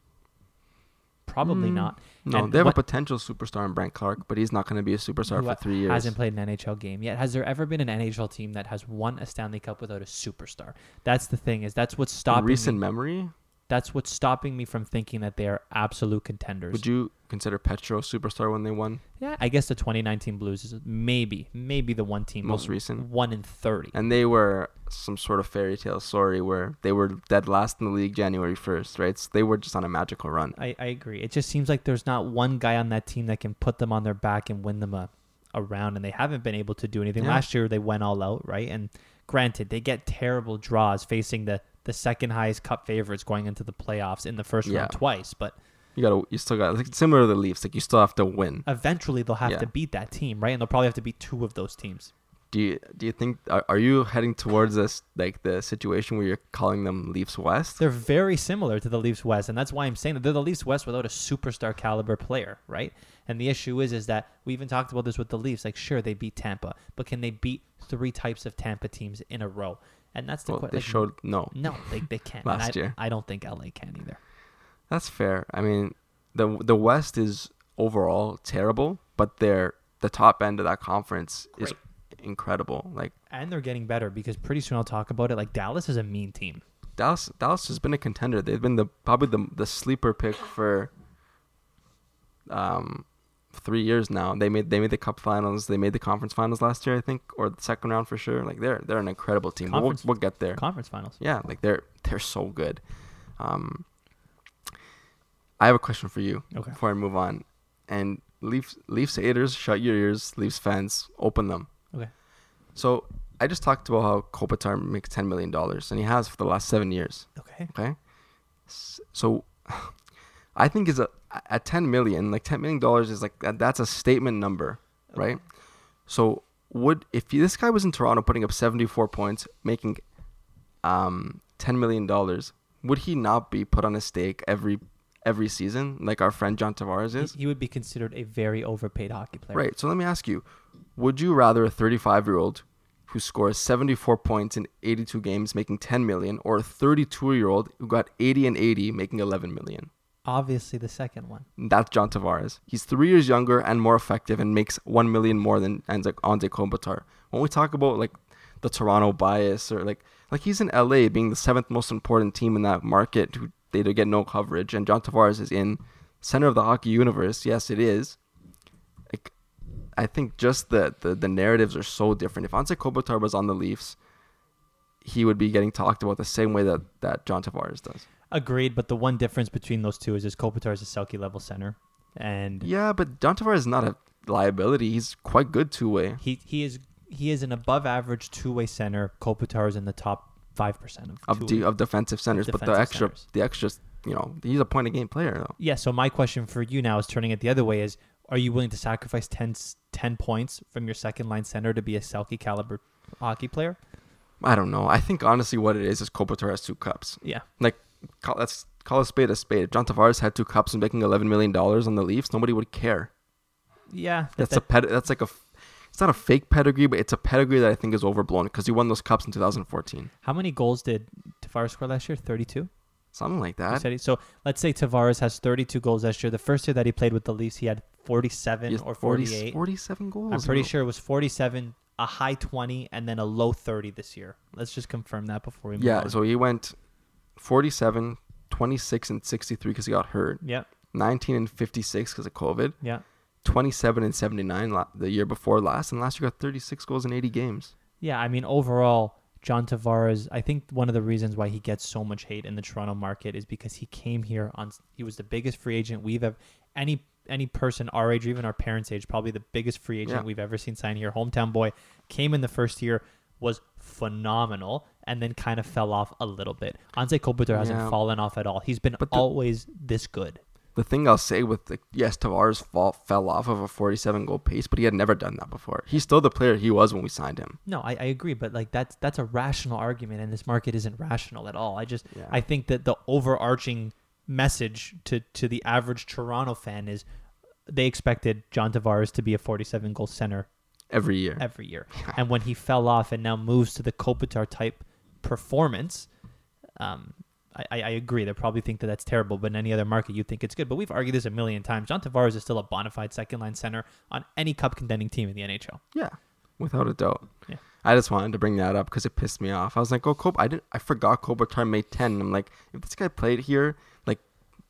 Probably Mm, not. No, And they have what- a potential superstar in Brandt Clarke, but he's not going to be a superstar for three years. Hasn't played an NHL game yet. Has there ever been an NHL team that has won a Stanley Cup without a superstar? That's the thing. Is that's what's in stopping recent me. memory. That's what's stopping me from thinking that they are absolute contenders. Would you consider Petro a superstar when they won? Yeah, I guess the 2019 Blues is maybe maybe the one team Most recent. one in 30. And they were some sort of fairy tale story where they were dead last in the league January 1st, right? So they were just on a magical run. I, I agree. It just seems like there's not one guy on that team that can put them on their back and win them a, a round, and they haven't been able to do anything. Yeah. Last year they went all out, right? And granted, they get terrible draws facing the the second highest cup favorites going into the playoffs in the first Yeah. round twice, but You gotta, you still got like, similar to the Leafs. Like you still have to win. eventually they'll have Yeah. to beat that team, right? And they'll probably have to beat two of those teams. Do you do you think are, are you heading towards this like the situation where you're calling them Leafs West? They're very similar to the Leafs West, and that's why I'm saying that they're the Leafs West without a superstar caliber player, right? And the issue is, is that we even talked about this with the Leafs. Like, sure, they beat Tampa, but can they beat three types of Tampa teams in a row? And that's the Well, question. they showed no. No, they, they can't. Last I, year. I don't think LA can either. That's fair. I mean, the the West is overall terrible, but they're the top end of that conference is incredible. Like And they're getting better because pretty soon I'll talk about it. Like Dallas is a mean team. Dallas, Dallas has been a contender. They've been the probably the the sleeper pick for um three years now. They made they made the Cup Finals. They made the Conference Finals last year, I think, or the second round for sure. Like they're they're an incredible team. We'll, we'll get there. Conference finals. Yeah, like they're they're so good. Um, I have a question for you Okay. before I move on. And Leafs Leafs haters, shut your ears. Leafs fans, open them. Okay. So I just talked about how Kopitar makes ten million dollars, and he has for the last seven years. Okay. Okay, so I think is a at ten million, like ten million dollars is like that's a statement number, right? So would if this guy was in Toronto putting up seventy four points, making um ten million dollars, would he not be put on a stake every every season like our friend John Tavares He, is? he would be considered a very overpaid hockey player. Right. So let me ask you, would you rather a 35 year old who scores 74 points in 82 games making 10 million or a 32 year old who got 80 and 80 making 11 million? Obviously, the second one. That's John Tavares. He's three years younger and more effective and makes 1 million more than Anze Kopitar. When we talk about like the Toronto bias or like like he's in LA being the seventh most important team in that market who they get no coverage and John Tavares is in center of the hockey universe. Yes, it is. Like I think just the the, the narratives are so different. If Anze Kopitar was on the Leafs, he would be getting talked about the same way that that John Tavares does. Agreed, but the one difference between those two is is Kopitar is a Selke level center, and Yeah, but John Tavares is not a liability. He's quite good two way. he he is he is an above average two way center. Kopitar is in the top five percent of of de- of defensive centers, but the defensive extra centers. the extra you know he's a point a game player though. Yeah. So my question for you now is turning it the other way: is Are you willing to sacrifice 10, s- 10 points from your second line center to be a Selke caliber hockey player? I don't know. I think honestly, what it is is Kopitar has two cups. Yeah. Like call, let's call a spade a spade. If John Tavares had two cups and making eleven million dollars on the Leafs, nobody would care. Yeah. that- That's a that- ped- That's like a. It's not a fake pedigree, but it's a pedigree that I think is overblown because he won those cups in 2014, how many goals did Tavares score last year? Thirty two. something like that. he- So let's say Tavares has 32 goals last year. The first year that he played with the Leafs, he had 47 He or 40 48. 47 goals. I'm pretty bro. sure it was 47, a high 20, and then a low 30 this year. Let's just confirm that before we move Yeah, on. so he went 47, 26, and 63 because he got hurt. yeah, 19 and 56 because of COVID. yeah. 27 and 79 la- the year before last, and last year got 36 goals in 80 games. Yeah, I mean, overall, John Tavares, I think one of the reasons why he gets so much hate in the Toronto market is because he came here on, he was the biggest free agent we've ever, any any person our age or even our parents' age, probably the biggest free agent Yeah. we've ever seen sign here. Hometown boy came in the first year, was phenomenal, and then kind of fell off a little bit. Anze Kopitar hasn't Yeah. fallen off at all. He's been the- always this good. The thing I'll say with the yes, Tavares fall, fell off of a 47 goal pace, but he had never done that before. He's still the player he was when we signed him. No, I, I agree, but like that's that's a rational argument, and this market isn't rational at all. I just Yeah. I think that the overarching message to to the average Toronto fan is they expected John Tavares to be a 47 goal center Every year. every year, and when he fell off and now moves to the Kopitar type performance, um, I, I I agree. They probably think that that's terrible, but in any other market, you think it's good. But we've argued this a million times. John Tavares is still a bona fide second line center on any cup contending team in the NHL. Yeah, without a doubt. Yeah. I just wanted to bring that up because it pissed me off. I was like, oh, Kob, I didn't, I forgot Kopitar made ten. I'm like, if this guy played here,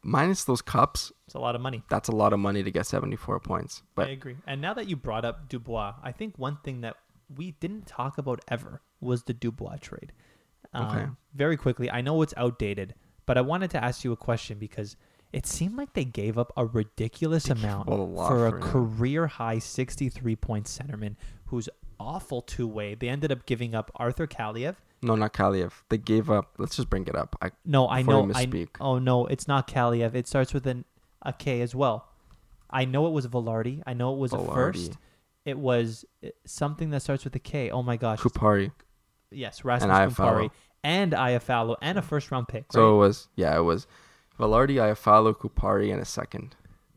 minus those cups, It's a lot of money. that's a lot of money to get 74 points. But I agree. And now that you brought up Dubois, I think one thing that we didn't talk about ever was the Dubois trade. Um, Okay. Very quickly, I know it's outdated, but I wanted to ask you a question because it seemed like they gave up a ridiculous amount a for a for career high 63 point centerman who's awful two way. They ended up giving up Arthur Kaliyev. No, not Kaliyev. They gave up. Let's just bring it up. I, No, I know. I, oh no, it's not Kaliyev. It starts with an a K as well. I know it was Vilardi. I know it was a first. It was uh, something that starts with a K. Oh my gosh. Kupari. yes, Rasmus And Iafallo. and Iafallo and a first round pick. Right? So it was, yeah, it was Vilardi, Iafallo, Kupari, and a second.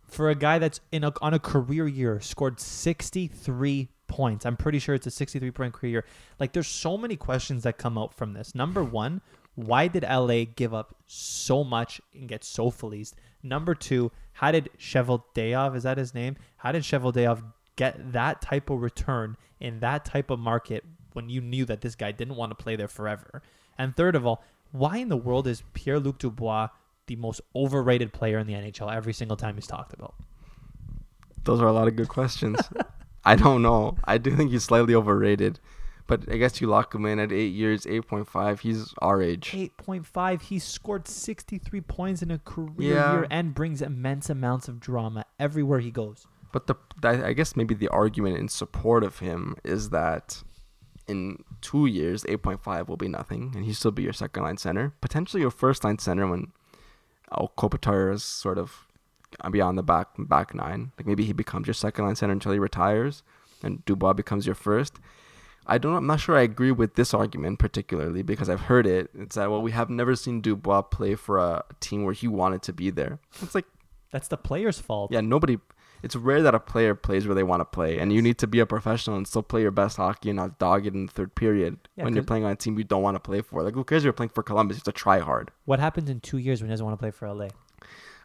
for a guy that's in a, on a career year scored 63 points. I'm pretty sure it's a 63 point career year. Like there's so many questions that come out from this. Number 1, why did LA give up so much and get so fleeced? Number 2, how did Cheveldayoff, is that his name? How did Cheveldayoff get that type of return in that type of market when you knew that this guy didn't want to play there forever? And third of all, why in the world is Pierre-Luc Dubois the most overrated player in the NHL every single time he's talked about? Those are a lot of good questions. I don't know. I do think he's slightly overrated, but I guess you lock him in at eight years, eight point five. He's our age. 8.5. He scored 63 points in a career Yeah. year and brings immense amounts of drama everywhere he goes. But the I I guess maybe the argument in support of him is that in two years, eight point five will be nothing, and he'll still be your second line center, potentially your first line center when Kopitar is sort of Uh, beyond the back back nine. Like maybe he becomes your second line center until he retires, and Dubois becomes your first. I don't. I'm not sure I agree with this argument particularly because I've heard it. It's that well, we have never seen Dubois play for a team where he wanted to be there. It's like That's the player's fault. yeah, nobody. It's rare that a player plays where they want to play, and you need to be a professional and still play your best hockey and not dog it in the third period Yeah, when you're playing on a team you don't want to play for. Like, who cares? You're playing for Columbus. You have to try hard. What happens in two years when he doesn't want to play for LA?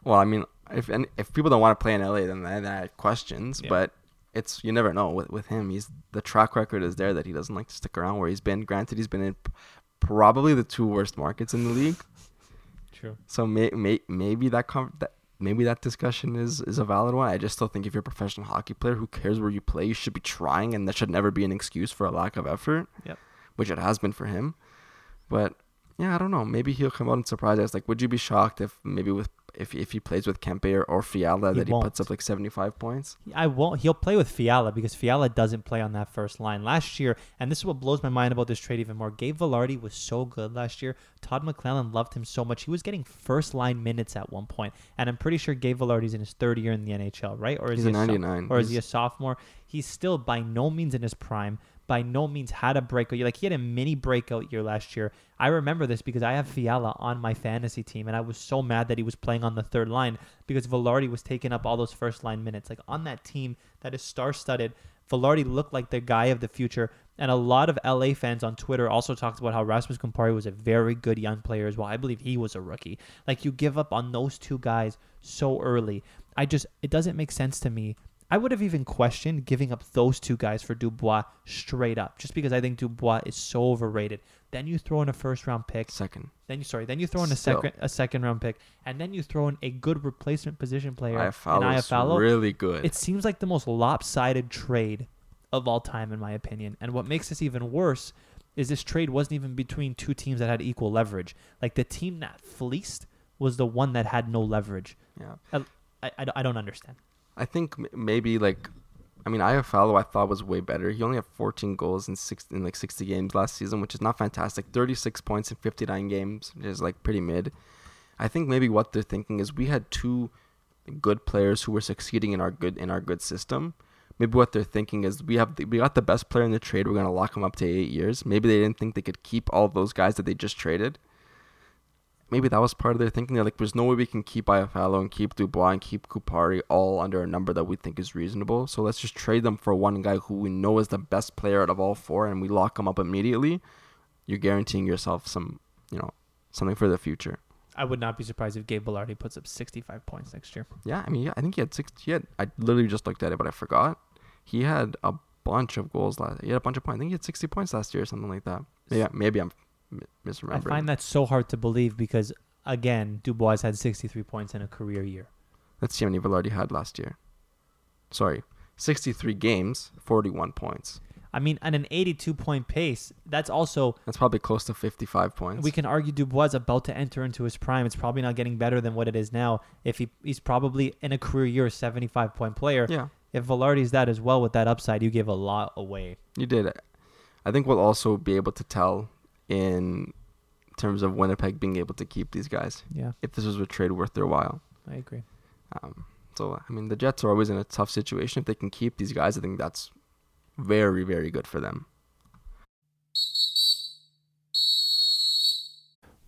Well, I mean, if and if people don't want to play in LA, then that, that questions. Yeah. But it's you never know with with him. He's the track record is there that he doesn't like to stick around where he's been. Granted, he's been in probably the two worst markets in the league. True. So may, may, maybe that, com- that maybe that discussion is is a valid one. I just still think if you're a professional hockey player, who cares where you play? You should be trying, and that should never be an excuse for a lack of effort. Yep. Which it has been for him, but yeah, I don't know. Maybe he'll come out and surprise us. Like, would you be shocked if maybe with if if he plays with Kempe or, or Fiala He that he won't. puts up like 75 points? I won't. He'll play with Fiala because Fiala doesn't play on that first line last year. And this is what blows my mind about this trade even more. Gabe Vilardi was so good last year. Todd McLellan loved him so much. He was getting first line minutes at one point, and I'm pretty sure Gabe Vilardi's in his third year in the NHL, right? Or is He's he a so- 99. or is he a sophomore? He's still by no means in his prime. By no means had a breakout year. Like he had a mini breakout year last year. I remember this because I have Fiala on my fantasy team, and I was so mad that he was playing on the third line because Vilardi was taking up all those first line minutes. Like on that team that is star studded, Vilardi looked like the guy of the future. And a lot of LA fans on Twitter also talked about how Rasmus Kupari was a very good young player as well. I believe he was a rookie. Like you give up on those two guys so early. I just it doesn't make sense to me. I would have even questioned giving up those two guys for Dubois straight up, just because I think Dubois is so overrated. Then you throw in a first round pick. Second. Then you sorry. Then you throw in a Still. second a second round pick, and then you throw in a good replacement position player in Iafallo's Iafallo. really good. It seems like the most lopsided trade of all time, in my opinion. And what makes this even worse is this trade wasn't even between two teams that had equal leverage. Like the team that fleeced was the one that had no leverage. yeah. I, I I don't understand. I think maybe like, I mean, Iafallo I thought was way better. He only had 14 goals in six in like 60 games last season, which is not fantastic. 36 points in 59 games, is like pretty mid. I think maybe what they're thinking is we had two good players who were succeeding in our good in our good system. Maybe what they're thinking is we have the, we got the best player in the trade. We're gonna lock him up to eight years. Maybe they didn't think they could keep all those guys that they just traded. Maybe that was part of their thinking. They're like, there's no way we can keep Iafallo and keep Dubois and keep Kupari all under a number that we think is reasonable. So let's just trade them for one guy who we know is the best player out of all four, and we lock him up immediately. You're guaranteeing yourself some, you know, something for the future. I would not be surprised if Gabe Vilardi puts up 65 points next year. Yeah, I mean, yeah, I think he had six. He had. I literally just looked at it, but I forgot. He had a bunch of goals last. He had a bunch of points. I think he had 60 points last year or something like that. Yeah, maybe I'm misremembering. I find that so hard to believe because again, Dubois had 63 points in a career year. Let's see how many Vilardi had last year. Sorry, 63 games, 41 points. I mean, at an 82 point pace, that's also That's probably close to 55 points. we can argue Dubois is about to enter into his prime. It's probably not getting better than what it is now. If he he's probably in a career year a 75 point player. yeah, If Vilardi's that as well with that upside, you give a lot away. you did it. I think we'll also be able to tell in terms of Winnipeg being able to keep these guys Yeah, if this was a trade worth their while. I agree. Um, so I mean, the Jets are always in a tough situation. If they can keep these guys, I think that's very, very good for them.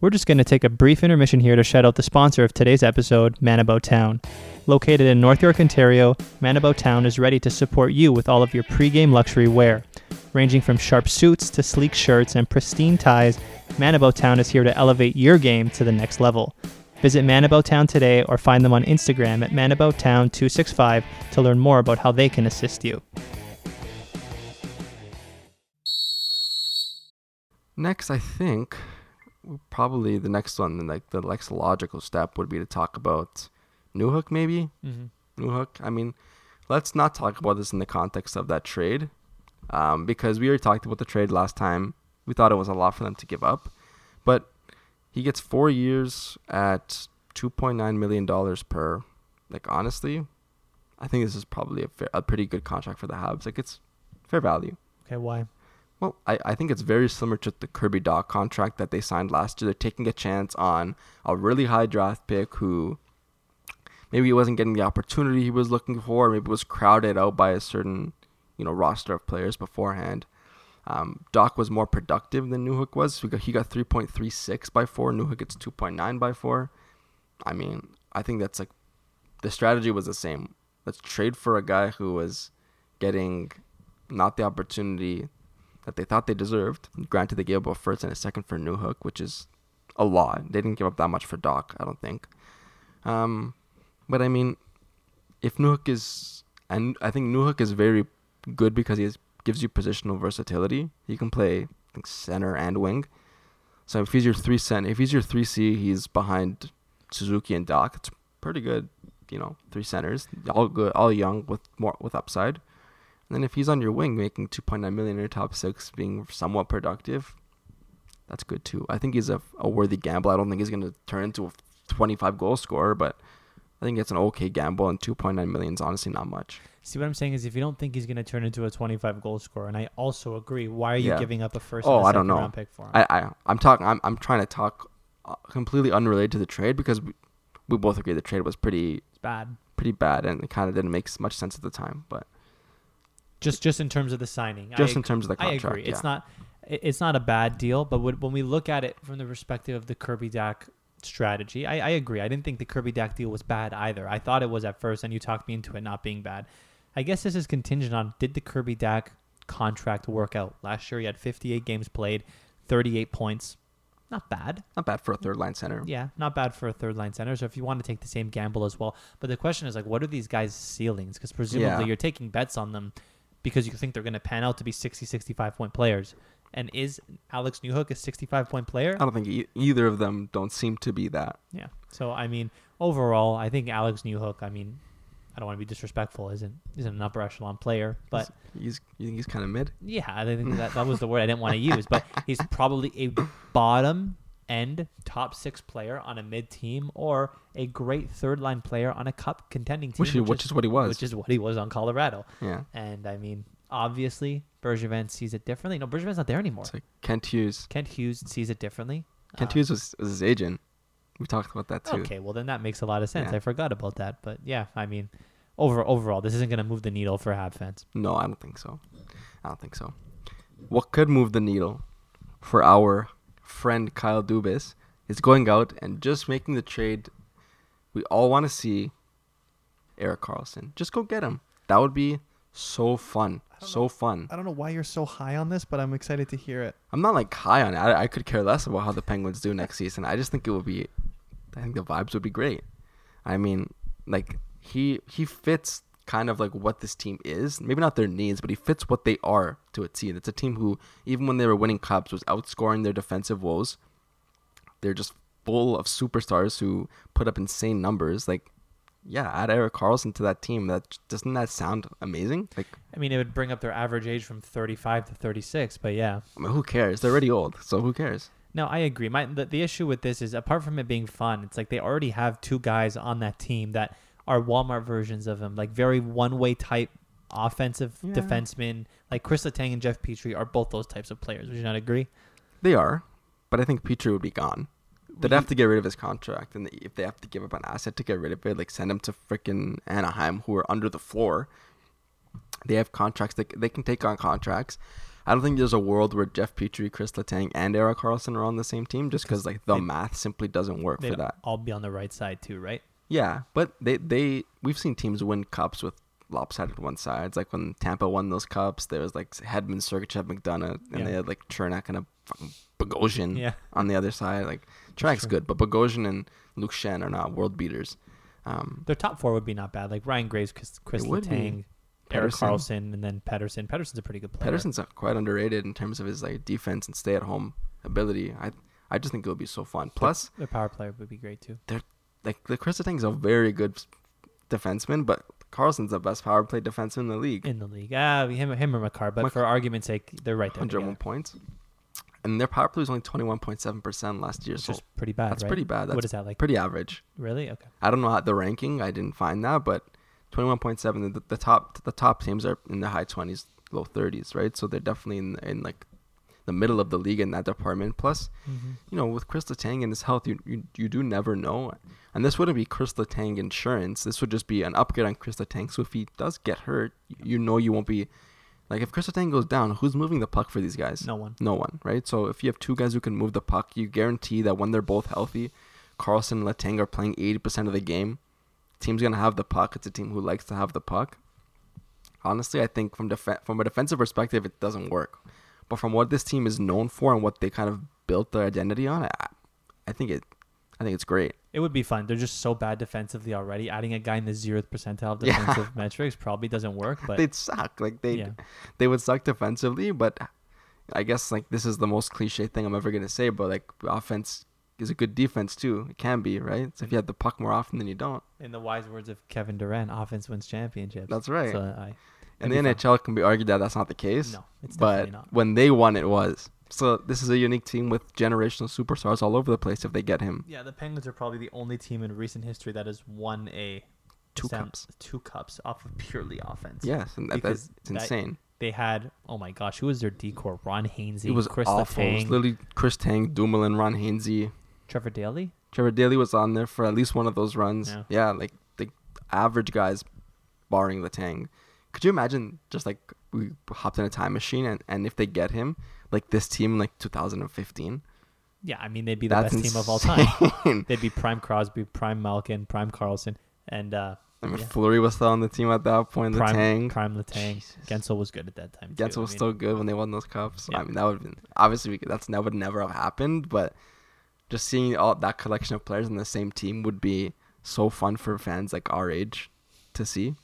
We're just going to take a brief intermission here to shout out the sponsor of today's episode, Manabo Town. Located in North York, Ontario, Manabo Town is ready to support you with all of your pre-game luxury wear. Ranging from sharp suits to sleek shirts and pristine ties, Manabo Town is here to elevate your game to the next level. Visit Manabo Town today or find them on Instagram at ManaboTown265 to learn more about how they can assist you. Next, I think probably the next one, like the next logical step, would be to talk about Newhook, maybe. Mm-hmm. Newhook. I mean, let's not talk about this in the context of that trade, um, because we already talked about the trade last time. We thought it was a lot for them to give up, but he gets four years at two point nine million dollars per. Like honestly, I think this is probably a fair, a pretty good contract for the Habs. Like it's fair value. Okay, why? Well, I, I think it's very similar to the Kirby Dach contract that they signed last year. They're taking a chance on a really high draft pick who maybe he wasn't getting the opportunity he was looking for, maybe was crowded out by a certain, you know, roster of players beforehand. Um, Dach was more productive than Newhook was. He got, he got 3.36 by 4. Newhook gets 2.9 by 4. I mean, I think that's like the strategy was the same. Let's trade for a guy who was getting not the opportunity that they thought they deserved. Granted, they gave up a first and a second for Newhook, which is a lot. They didn't give up that much for Dach, I don't think. Um, but I mean, if Newhook is, and I think Newhook is very good because he has, gives you positional versatility. He can play think, center and wing. So if he's your three cent, if he's your three C, he's behind Suzuki and Dach. It's pretty good, you know, three centers, all good, all young with more with upside. And then if he's on your wing, making 2.9 million in your top six, being somewhat productive, that's good too. I think he's a, a worthy gamble. I don't think he's going to turn into a 25 goal scorer, but I think it's an okay gamble, and 2.9 million is honestly not much. See what I'm saying is if you don't think he's going to turn into a 25 goal scorer, and I also agree, why are you Yeah. giving up a first Oh, a I don't know. round pick for him? I, I I'm talking. I'm I'm trying to talk uh, completely unrelated to the trade because we, we both agree the trade was pretty bad. pretty bad and it kind of didn't make much sense at the time. But Just just in terms of the signing. just I, in terms of the contract, I agree. It's not it's not a bad deal, but when when we look at it from the perspective of the Kirby Dach strategy, I, I agree. I didn't think the Kirby Dach deal was bad either. I thought it was at first, and you talked me into it not being bad. I guess this is contingent on did the Kirby Dach contract work out? Last year he had 58 games played, 38 points. Not bad. not bad for a third line center. Yeah, not bad for a third line center. So if you want to take the same gamble as well, but the question is like, what are these guys' ceilings? Because presumably Yeah. you're taking bets on them because you think they're going to pan out to be 60, 65 point players. And is Alex Newhook a 65 point player? I don't think e- either of them don't seem to be that. Yeah. So I mean, overall, I think Alex Newhook. I mean, I don't want to be disrespectful. Isn't isn't an upper echelon player, but he's you think he's kind of mid. yeah, I think that that was the word I didn't want to use. But he's probably a bottom end top six player on a mid team or a great third line player on a cup contending team, Which, he, which is what he was. which is what he was on Colorado. yeah. And I mean, obviously, Bergevin sees it differently. No, Bergevin's not there anymore. It's like Kent Hughes. Kent Hughes sees it differently. Kent Uh, Hughes was, was his agent. We talked about that too. Okay, well then that makes a lot of sense. Yeah. I forgot about that, but yeah, I mean, over overall, this isn't going to move the needle for Hab fans. No, I don't think so. I don't think so. What could move the needle for our friend Kyle Dubas is going out and just making the trade we all want to see Erik Karlsson. Just go get him. That would be so fun. So fun. I don't know why you're so high on this, but I'm excited to hear it. I'm not like high on it. I, I could care less about how the Penguins do next season. I just think it would be I think the vibes would be great. I mean, like he he fits kind of like what this team is. Maybe not their needs, but he fits what they are to a T. It's a team who, even when they were winning cups, was outscoring their defensive woes. They're just full of superstars who put up insane numbers. Like, yeah, add Erik Karlsson to that team. That doesn't that sound amazing? Like, I mean, it would bring up their average age from 35 to 36, but yeah. I mean, who cares? They're already old, so who cares? No, I agree. My the, the issue with this is apart from it being fun, it's like they already have two guys on that team that are Walmart versions of him, like very one-way type offensive Yeah. defensemen. Like Kris Letang and Jeff Petry are both those types of players. Would you not agree? They are, but I think Petry would be gone. They'd have to get rid of his contract, and if they have to give up an asset to get rid of it, like send him to freaking Anaheim, who are under the floor. They have contracts; they they can take on contracts. I don't think there's a world where Jeff Petry, Kris Letang, and Erik Karlsson are on the same team, just because like the they- math simply doesn't work for that. all be on the right side too, right? Yeah, but they they we've seen teams win cups with lopsided one sides. Like when Tampa won those cups, there was like Hedman, Sergachev, McDonagh, and Yeah. they had like Cernak and a fucking Bogosian Yeah. on the other side. Like track's good, but Bogosian and Luke Schenn are not world beaters. Um, Their top four would be not bad. Like Ryan Graves, Chris, Chris. Letang, Erik Karlsson, and then Pettersson. Pettersson's a pretty good player. Pettersson's quite underrated in terms of his like defense and stay at home ability. I I just think it would be so fun. Plus, their power player would be great too. like the Kris Letang's a very good defenseman, but Karlsson's the best power play defenseman in the league. in the league. Ah, him, him or Makar, but for argument's sake, they're right there. 101 points. And their power play was only 21.7% last year. Which So pretty bad. that's right? pretty bad. That's what is that like? pretty average. Really? Okay. I don't know how the ranking. I didn't find that, but 21.7. The, the top the top teams are in the high 20s, low 30s, right? So they're definitely in in like the middle of the league in that department. Plus, Mm-hmm. you know, with Kris Letang and his health, you, you you do never know. And this wouldn't be Kris Letang insurance. This would just be an upgrade on Kris Letang. So if he does get hurt, you know you won't be like if Kris Letang goes down, who's moving the puck for these guys? No one. No one, right? So if you have two guys who can move the puck, you guarantee that when they're both healthy, Karlsson and Letang are playing 80% of the game. Team's going to have the puck. It's a team who likes to have the puck. Honestly, I think from def- from a defensive perspective, it doesn't work. But from what this team is known for and what they kind of built their identity on, I, I think it I think it's great. It would be fun. They're just so bad defensively already. Adding a guy in the zeroth percentile of Yeah. defensive metrics probably doesn't work. But They'd suck. Like they yeah, they would suck defensively, but I guess like this is the most cliche thing I'm ever gonna say, but like offense is a good defense too. It can be, right? So if you have the puck more often than you don't. in the wise words of Kevin Durant, offense wins championships. That's right. So uh, I, In it'd the fun. NHL can be argued that that's not the case. no, it's but definitely not. when they won it was. So this is a unique team with generational superstars all over the place if they get him. Yeah, the Penguins are probably the only team in recent history that has won a Two Sam- cups. two cups off of purely offense. Yes, and that, that's it's that- insane. They had oh my gosh, who was their D core? Ron Hainsey, It was Chris awful. It was literally Chris Tang, Dumoulin, Ron Hainsey. Trevor Daley. Trevor Daley was on there for at least one of those runs. Yeah. Yeah, like the average guys, barring the Tang. Could you imagine just like we hopped in a time machine and, and if they get him, like this team in like 2015? Yeah, I mean they'd be the That's best team of all time. They'd be prime Crosby, prime Malkin, prime Karlsson, and uh, I mean, Yeah. Fleury was still on the team at that point. The prime Tang. prime Letang. Jesus. Guentzel was good at that time. too. Guentzel I was mean, still good when they won those cups. Yeah. I mean, that would have been obviously we could, that's that would never have happened. But just seeing all that collection of players in the same team would be so fun for fans like our age to see.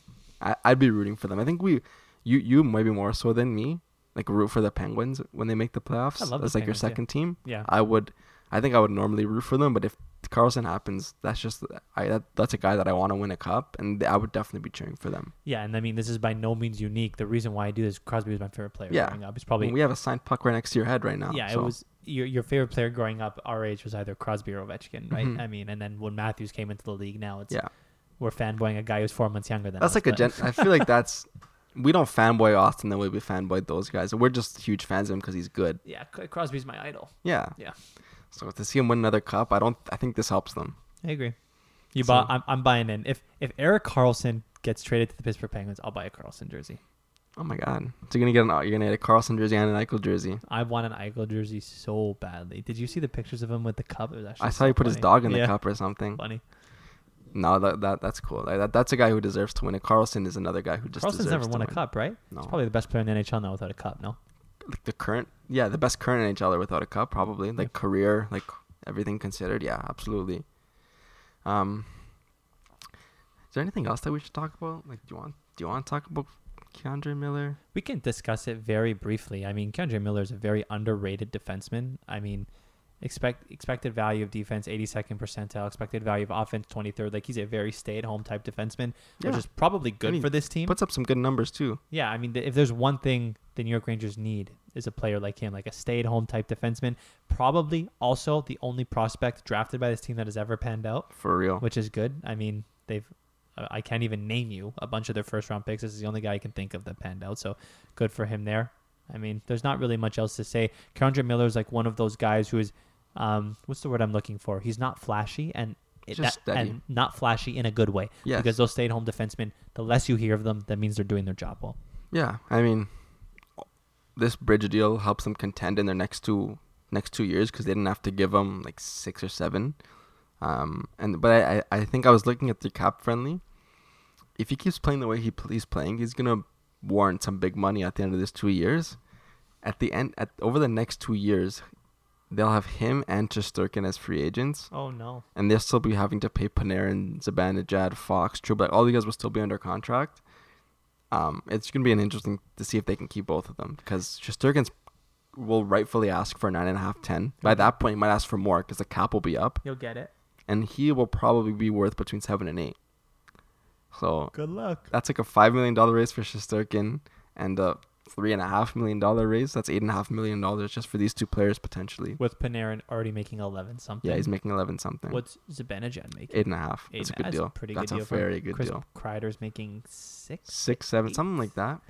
I, I'd be rooting for them. I think we, you, you maybe more so than me, like root for the Penguins when they make the playoffs. I love That's like your Penguins, yeah. second team. Yeah, I would, I think I would normally root for them. But if Karlsson happens, that's just I that, that's a guy that I want to win a cup, and I would definitely be cheering for them. yeah, and I mean this is by no means unique. The reason why I do this, Crosby was my favorite player Yeah. growing up. He's probably we have a signed puck right next to your head right now. yeah. so. It was your your favorite player growing up. Our age was either Crosby or Ovechkin, right? Mhm. I mean, and then when Matthews came into the league, now it's Yeah. we're fanboying a guy who's four months younger than That's us. like a gen. I feel like that's we don't fanboy Auston the way we fanboy those guys. We're just huge fans of him because he's good. yeah, Crosby's my idol. Yeah. Yeah. So to see him win another cup, I don't. I think this helps them. I agree. You So- bought. I'm, I'm buying in. If if Erik Karlsson gets traded to the Pittsburgh Penguins, I'll buy a Karlsson jersey. Oh my god! So you're gonna get an you're gonna get a Karlsson jersey and an Eichel jersey. I want an Eichel jersey so badly. Did you see the pictures of him with the cup? It was actually I saw so he put his dog in the Yeah, cup or something. Funny. No, that, that that's cool. Like, that that's a guy who deserves to win it. Karlsson is another guy who just Karlsson's never won to a cup, right? No, He's probably the best player in the NHL now without a cup. No. like the current, yeah, the best current NHLer without a cup, probably. Like career, like everything considered, yeah, absolutely. Um, Is there anything else that we should talk about? Like, do you want do you want to talk about K'Andre Miller? We can discuss it very briefly. I mean, K'Andre Miller is a very underrated defenseman. I mean, expect expected value of defense 82nd percentile, expected value of offense 23rd. Like he's a very stay-at-home type defenseman, which is probably good mean, for this team. Puts up some good numbers too. Yeah, I mean, th- if there's one thing the New York Rangers need is a player like him, like a stay-at-home type defenseman. Probably also the only prospect drafted by this team that has ever panned out, For real. which is good. I mean, they've uh, I can't even name you a bunch of their first-round picks. This is the only guy I can think of that panned out, so good for him there. I mean, there's not really much else to say. K'Andre Miller is like one of those guys who is, um, what's the word I'm looking for? He's not flashy and. It, that, and not flashy in a good way Yes. because those stay-at-home defensemen, the less you hear of them, that means they're doing their job well. Yeah, I mean, this bridge deal helps them contend in their next two next two years because they didn't have to give them like six or seven. Um, and but I, I think I was looking at the CapFriendly. If he keeps playing the way he he's playing, he's gonna warrant some big money at the end of this two years. At the end, at over the next two years, they'll have him and Shesterkin as free agents, Oh no. and they'll still be having to pay Panarin, Zibanejad, Fox, Trouba. All these guys will still be under contract. Um, it's gonna be an interesting to see if they can keep both of them because Shesterkin's will rightfully ask for nine and a half, ten. By that point, he might ask for more because the cap will be up, You'll get it. and he will probably be worth between seven and eight. So Good luck. that's like a five million dollar raise for Shesterkin and a three and a half million dollar raise. That's eight and a half million dollars just for these two players potentially. With Panarin already making eleven something. Yeah, he's making eleven something. What's Zibanejad making? Eight and a half. Eight That's a good that's a deal. pretty That's good deal That's a very good Chris deal. Kreider's making six. Six, seven, eight. something like that.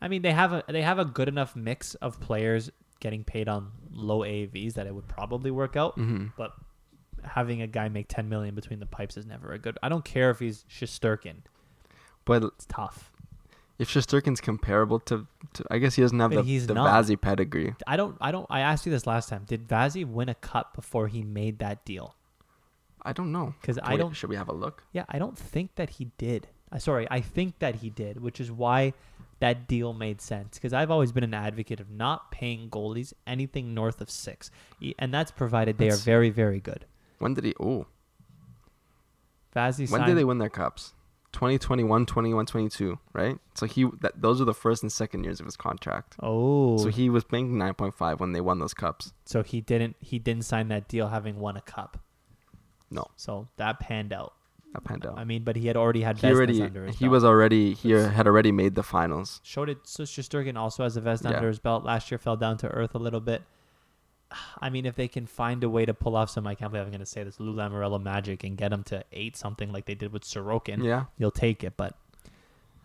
I mean, they have a they have a good enough mix of players getting paid on low AAVs that it would probably work out. Mm-hmm. But having a guy make ten million between the pipes is never a good. I don't care if he's Shesterkin. But It's tough. If Shesterkin's comparable to, to, I guess he doesn't have the, the not. Vazzy pedigree. I don't. I don't. I asked you this last time. Did Vazzy win a cup before he made that deal? I don't know. 'Cause Can I don't- Should we have a look? Yeah, I don't think that he did. Uh, sorry, I think that he did, which is why that deal made sense. Because I've always been an advocate of not paying goalies anything north of six, and that's provided they are very, very good. When did he? Oh, Vazzy when signed, did they win their cups? 2021, 21, 22, right? So he that those are the first and second years of his contract. Oh, So he was making 9.5 when they won those cups. so he didn't. He didn't sign that deal having won a cup. No, So that panned out. that panned out. I mean, but he had already had he already under his he belt. was already he had already made the finals. showed it. So Shesterkin also has a vest Yeah. under his belt. Last year fell down to earth a little bit. I mean, if they can find a way to pull off some, I can't believe I'm going to say this, Lou Lamoriello magic and get him to eight something like they did with Sorokin, Yeah, you'll take it. But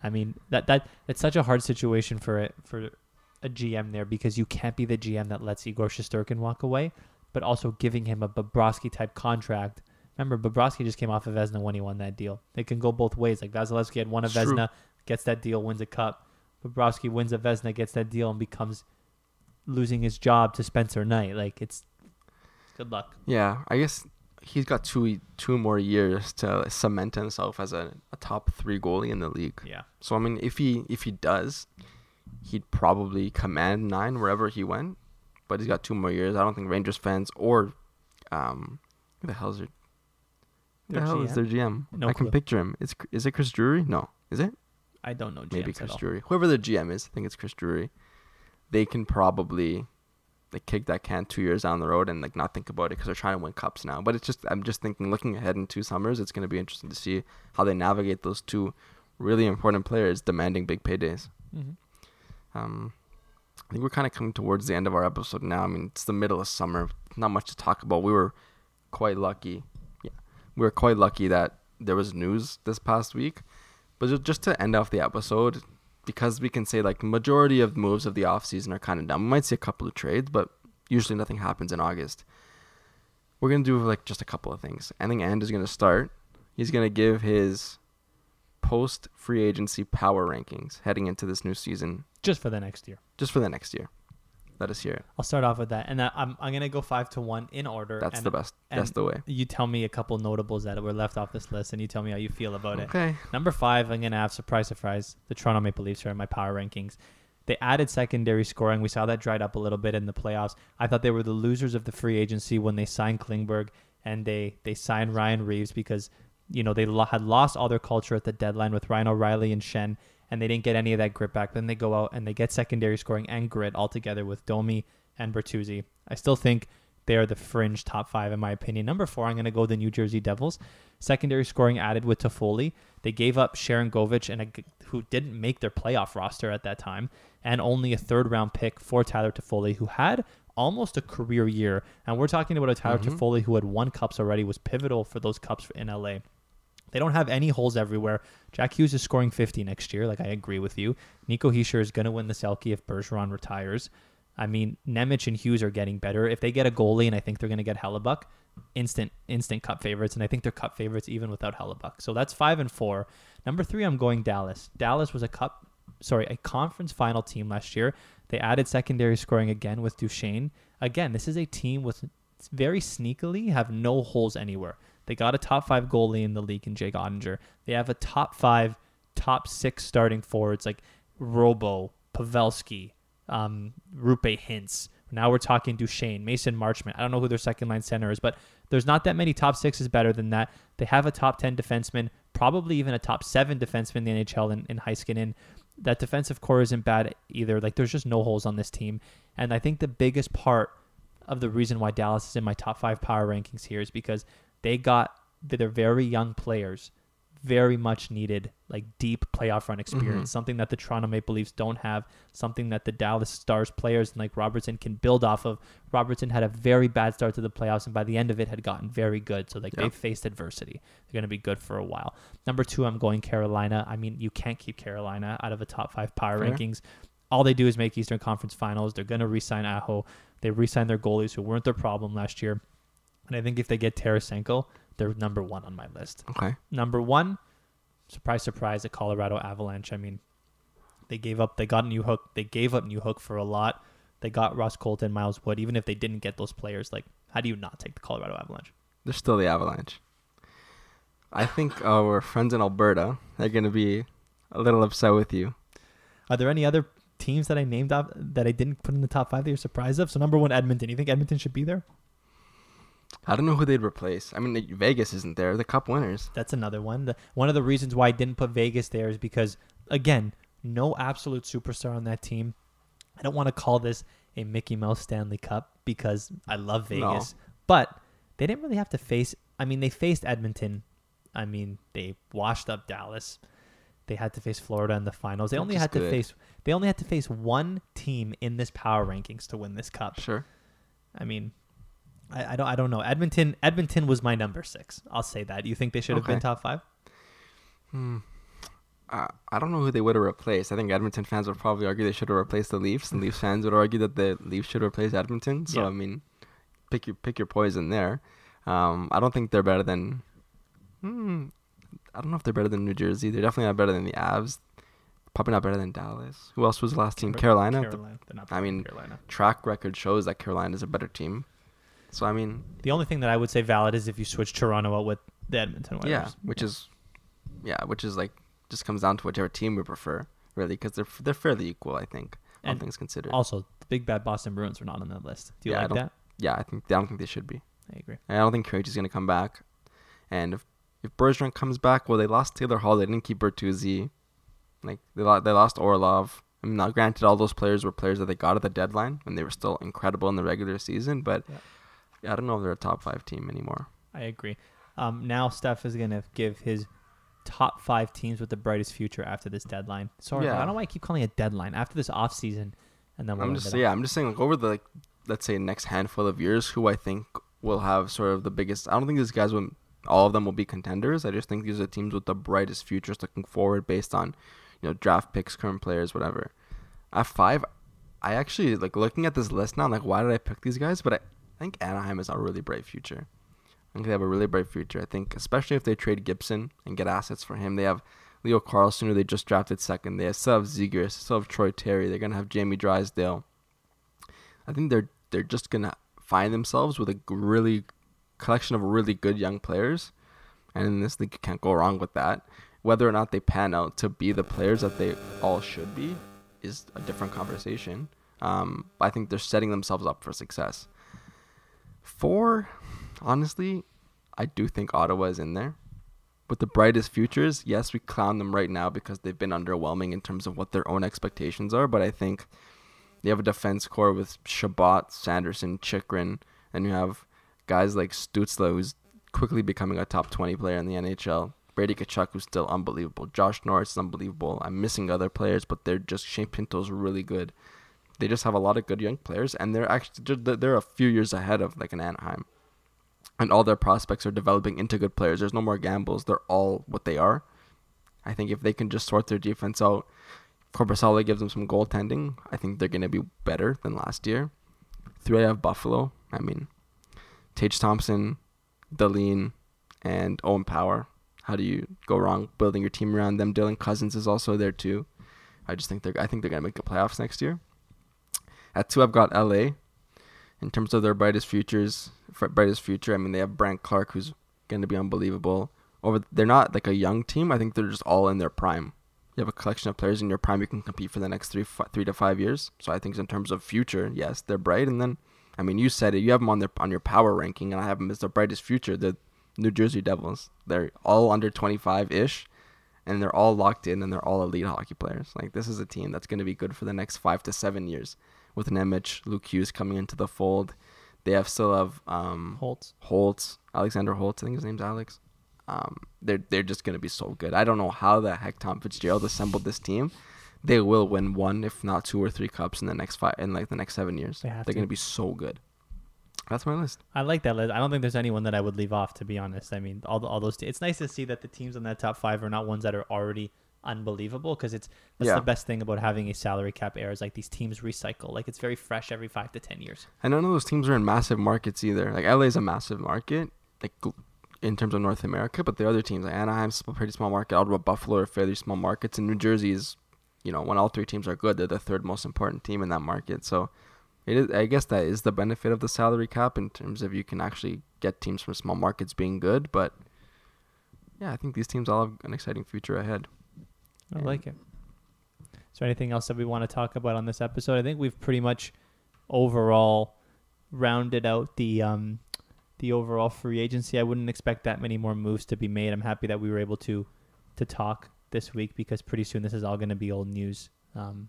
I mean, that that it's such a hard situation for it for a GM there because you can't be the GM that lets Igor Shesterkin walk away, but also giving him a Bobrovsky type contract. Remember, Bobrovsky just came off of Vezina when he won that deal. It can go both ways. Like Vasilevsky had won a. Vezina, gets that deal, wins a cup. Bobrovsky wins a Vezina, gets that deal, and becomes losing his job to Spencer Knight. Like it's good luck. yeah. I guess he's got two two more years to cement himself as a, a top three goalie in the league. Yeah. So I mean, if he if he does, he'd probably command nine wherever he went. But he's got two more years. I don't think Rangers fans or um, who the hell is their, who the Their hell is GM? their GM? No I can picture him. It's is it Chris Drury? No, is it? I don't know. Maybe GMs at Chris. Drury. Whoever the GM is, I think it's Chris Drury. They can probably like kick that can two years down the road and like not think about it because they're trying to win cups now. But it's just I'm just thinking looking ahead in two summers, it's going to be interesting to see how they navigate those two really important players demanding big paydays. Mhm. Um, I think we're kind of coming towards the end of our episode now. I mean, it's the middle of summer. Not much to talk about. We were quite lucky. Yeah, we were quite lucky that there was news this past week. But just to end off the episode, because we can say like majority of moves of the offseason are kind of done. We might see a couple of trades, but usually nothing happens in August. We're gonna do like just a couple of things. I think And is gonna start. He's gonna give his post free agency power rankings heading into this new season, Just for the next year. just for the next year. Let us hear it. I'll start off with that, and I'm I'm gonna go five to one in order. That's and the best. That's the way. You tell me a couple notables that were left off this list, and you tell me how you feel about it. Okay. Number five, I'm gonna have surprise, surprise. The Toronto Maple Leafs are in my power rankings. They added secondary scoring. We saw that dried up a little bit in the playoffs. I thought they were the losers of the free agency when they signed Klingberg and they they signed Ryan Reaves because you know, they lo- had lost all their culture at the deadline with Ryan O'Reilly and Schenn, and they didn't get any of that grit back. Then they go out and they get secondary scoring and grit all together with Domi and Bertuzzi. I still think they are the fringe top five in my opinion. Number four, I'm going to go the New Jersey Devils. Secondary scoring added with Toffoli. They gave up Sharangovich and a, who didn't make their playoff roster at that time, and only a third round pick for Tyler Toffoli, who had almost a career year. And we're talking about a Tyler Mhm. Toffoli who had won cups already, was pivotal for those cups in LA. They don't have any holes everywhere. Jack Hughes is scoring 50 next year. Like I agree with you. Nico Hischier is going to win the Selke if Bergeron retires. I mean, Nemec and Hughes are getting better. If they get a goalie, and I think they're going to get Hellebuyck, instant instant cup favorites, and I think they're cup favorites even without Hellebuyck. So that's five and four. Number three, I'm going Dallas. Dallas was a cup, sorry, a conference final team last year. They added secondary scoring again with Duchene. Again, this is a team with very sneakily have no holes anywhere. They got a top five goalie in the league in Jake Oettinger. They have a top five, top six starting forwards like Robo, Pavelski, um, Roope Hintz. Now we're talking Duchene, Mason Marchment. I don't know who their second line center is, but there's not that many top sixes better than that. They have a top 10 defenseman, probably even a top seven defenseman in the NHL in, in Heiskanen. That defensive core isn't bad either. Like there's just no holes on this team. And I think the biggest part of the reason why Dallas is in my top five power rankings here is because they got they're very young players, very much needed like deep playoff run mm-hmm. experience, something that the Toronto Maple Leafs don't have, something that the Dallas Stars players like Robertson can build off of. Robertson had a very bad start to the playoffs and by the end of it had gotten very good. So like they've faced adversity. They're going to be good for a while. Number 2 I'm going Carolina. I mean, you can't keep Carolina out of a top 5 power Fair. rankings. All they do is make Eastern Conference Finals. They're going to re-sign Aho. They re-signed their goalies who weren't their problem last year. And I think if they get Tarasenko, they're number 1 on my list. Okay. Number one, surprise, surprise, the Colorado Avalanche. I mean, they gave up. They got a Newhook. They gave up Newhook for a lot. They got Ross Colton, Miles Wood. Even if they didn't get those players, like how do you not take the Colorado Avalanche? They're still the Avalanche. I think our friends in Alberta are going to be a little upset with you. Are there any other teams that I named off that I didn't put in the top five that you're surprised of? So number one, Edmonton. You think Edmonton should be there? I don't know who they'd replace. I mean, Vegas isn't there. The Cup winners. That's another one. The, one of the reasons why I didn't put Vegas there is because, again, no absolute superstar on that team. I don't want to call this a Mickey Mouse Stanley Cup because I love No. Vegas, but they didn't really have to face. I mean, they faced Edmonton. I mean, they washed up Dallas. They had to face Florida in the finals. They Which only had to face. They only had to face one team in this power rankings to win this cup. Sure. I mean, I, I don't. I don't know. Edmonton. Edmonton was my number six. I'll say that. You think they should have been top five? Hmm. I I don't know who they would have replaced. I think Edmonton fans would probably argue they should have replaced the Leafs, and Leafs fans would argue that the Leafs should replace Edmonton. So Yeah. I mean, pick your pick your poison there. Um, I don't think they're better than. Hmm, I don't know if they're better than New Jersey. They're definitely not better than the Avs. Probably not better than Dallas. Who else was the last team? Carolina. Carolina. I mean, Carolina. track record shows that Carolina is a better team. So I mean, The only thing that I would say valid is if you switch Toronto out with the Edmonton Oilers. yeah, which is, yeah, which is like just comes down to whichever team we prefer, really, because they're they're fairly equal, I think, all things considered. Also, the big bad Boston Bruins are not on that list. Do you Yeah, like that? yeah, I think I don't think they should be. I agree. And I don't think Krejci's gonna come back. And if if Bergeron comes back, well, they lost Taylor Hall. They didn't keep Bertuzzi. Like they lost, they lost Orlov. I mean, now granted, all those players were players that they got at the deadline, and they were still incredible in the regular season. But Yeah. Yeah, I don't know if they're a top five team anymore. I agree. Um, now Steph is gonna give his top five teams with the brightest future after this deadline. Sorry, Yeah. I don't know why I keep calling it deadline after this off season, and then we'll I'm just yeah. I'm just saying like over the like let's say next handful of years, who I think will have sort of the biggest. I don't think these guys will. All of them will be contenders. I just think these are teams with the brightest futures looking forward, based on you know draft picks, current players, whatever. At five, I actually like looking at this list now. I'm like, why did I pick these guys? But I, I think Anaheim has a really bright future. I think they have a really bright future. I think, especially if they trade Gibson and get assets for him, they have Leo Carlsson, who they just drafted second. They still have Zegras, still have Troy Terry. They're gonna have Jamie Drysdale. I think they're they're just gonna find themselves with a really collection of really good young players, and in this league you can't go wrong with that. Whether or not they pan out to be the players that they all should be is a different conversation. Um, I think they're setting themselves up for success. Four, honestly, I do think Ottawa is in there, with the brightest futures, yes, we clown them right now because they've been underwhelming in terms of what their own expectations are. But I think they have a defense core with Chabot, Sanderson, Chychrun, and you have guys like Stützle, who's quickly becoming a top 20 player in the NHL. Brady Tkachuk, who's still unbelievable. Josh Norris is unbelievable. I'm missing other players, but they're just Shane Pinto's really good. They just have a lot of good young players, and they're actually they're a few years ahead of like an Anaheim, and all their prospects are developing into good players. There's no more gambles. They're all what they are. I think if they can just sort their defense out, Korpisalo gives them some goaltending. I think they're gonna be better than last year. Three I have Buffalo. I mean, Tage Thompson, Dahlin, and Owen Power. How do you go wrong building your team around them? Dylan Cozens is also there too. I just think they're I think they're gonna make the playoffs next year. At two, I've got LA. In terms of their brightest futures, brightest future, I mean they have Brandt Clarke, who's gonna be unbelievable. Over, they're not like a young team. I think they're just all in their prime. You have a collection of players in your prime you can compete for the next three, f- three to five years. So I think in terms of future, yes, they're bright. And then, I mean, you said it. You have them on their on your power ranking, and I have them as the brightest future. The New Jersey Devils. They're all under 25 ish, and they're all locked in, and they're all elite hockey players. Like this is a team that's going to be good for the next five to seven years. With Nemec, Luke Hughes coming into the fold, they have still have um, Holtz. Holtz, Alexander Holtz. I think his name's Alex. Um, they're they're just going to be so good. I don't know how the heck Tom Fitzgerald assembled this team. They will win one, if not two or three cups in the next five in like the next seven years. They have They're to. going to be so good. That's my list. I like that list. I don't think there's anyone that I would leave off, to be honest. I mean, all the, all those. Te- it's nice to see that the teams on that top five are not ones that are already unbelievable because it's that's Yeah. the best thing about having a salary cap era is like these teams recycle. Like it's very fresh every five to ten years. And none of those teams are in massive markets either. Like LA is a massive market, like in terms of North America, but the other teams, like Anaheim's a pretty small market, Ottawa, Buffalo are fairly small markets, and New Jersey is, you know, when all three teams are good, they're the third most important team in that market. So, it is. I guess that is the benefit of the salary cap in terms of you can actually get teams from small markets being good. But yeah, I think these teams all have an exciting future ahead. I Yeah. like it. Is there anything else that we want to talk about on this episode? I think we've pretty much overall rounded out the um the overall free agency. I wouldn't expect that many more moves to be made. I'm happy that we were able to to talk this week because pretty soon this is all going to be old news. Um,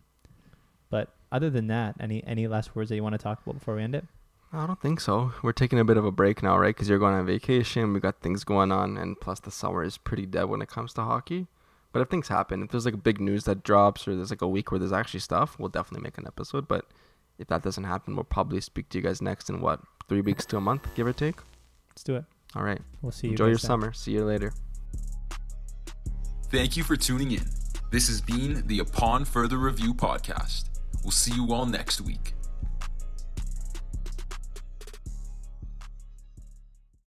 but other than that, any any last words that you want to talk about before we end it? I don't think so. We're taking a bit of a break now, right? Because you're going on vacation. We got things going on, and plus the summer is pretty dead when it comes to hockey. But if things happen, if there's like big news that drops, or there's like a week where there's actually stuff, we'll definitely make an episode. But if that doesn't happen, we'll probably speak to you guys next in what three weeks to a month, give or take. Let's do it. All right. We'll see you. Enjoy your then. summer. See you later. Thank you for tuning in. This has been the Upon Further Review podcast. We'll see you all next week.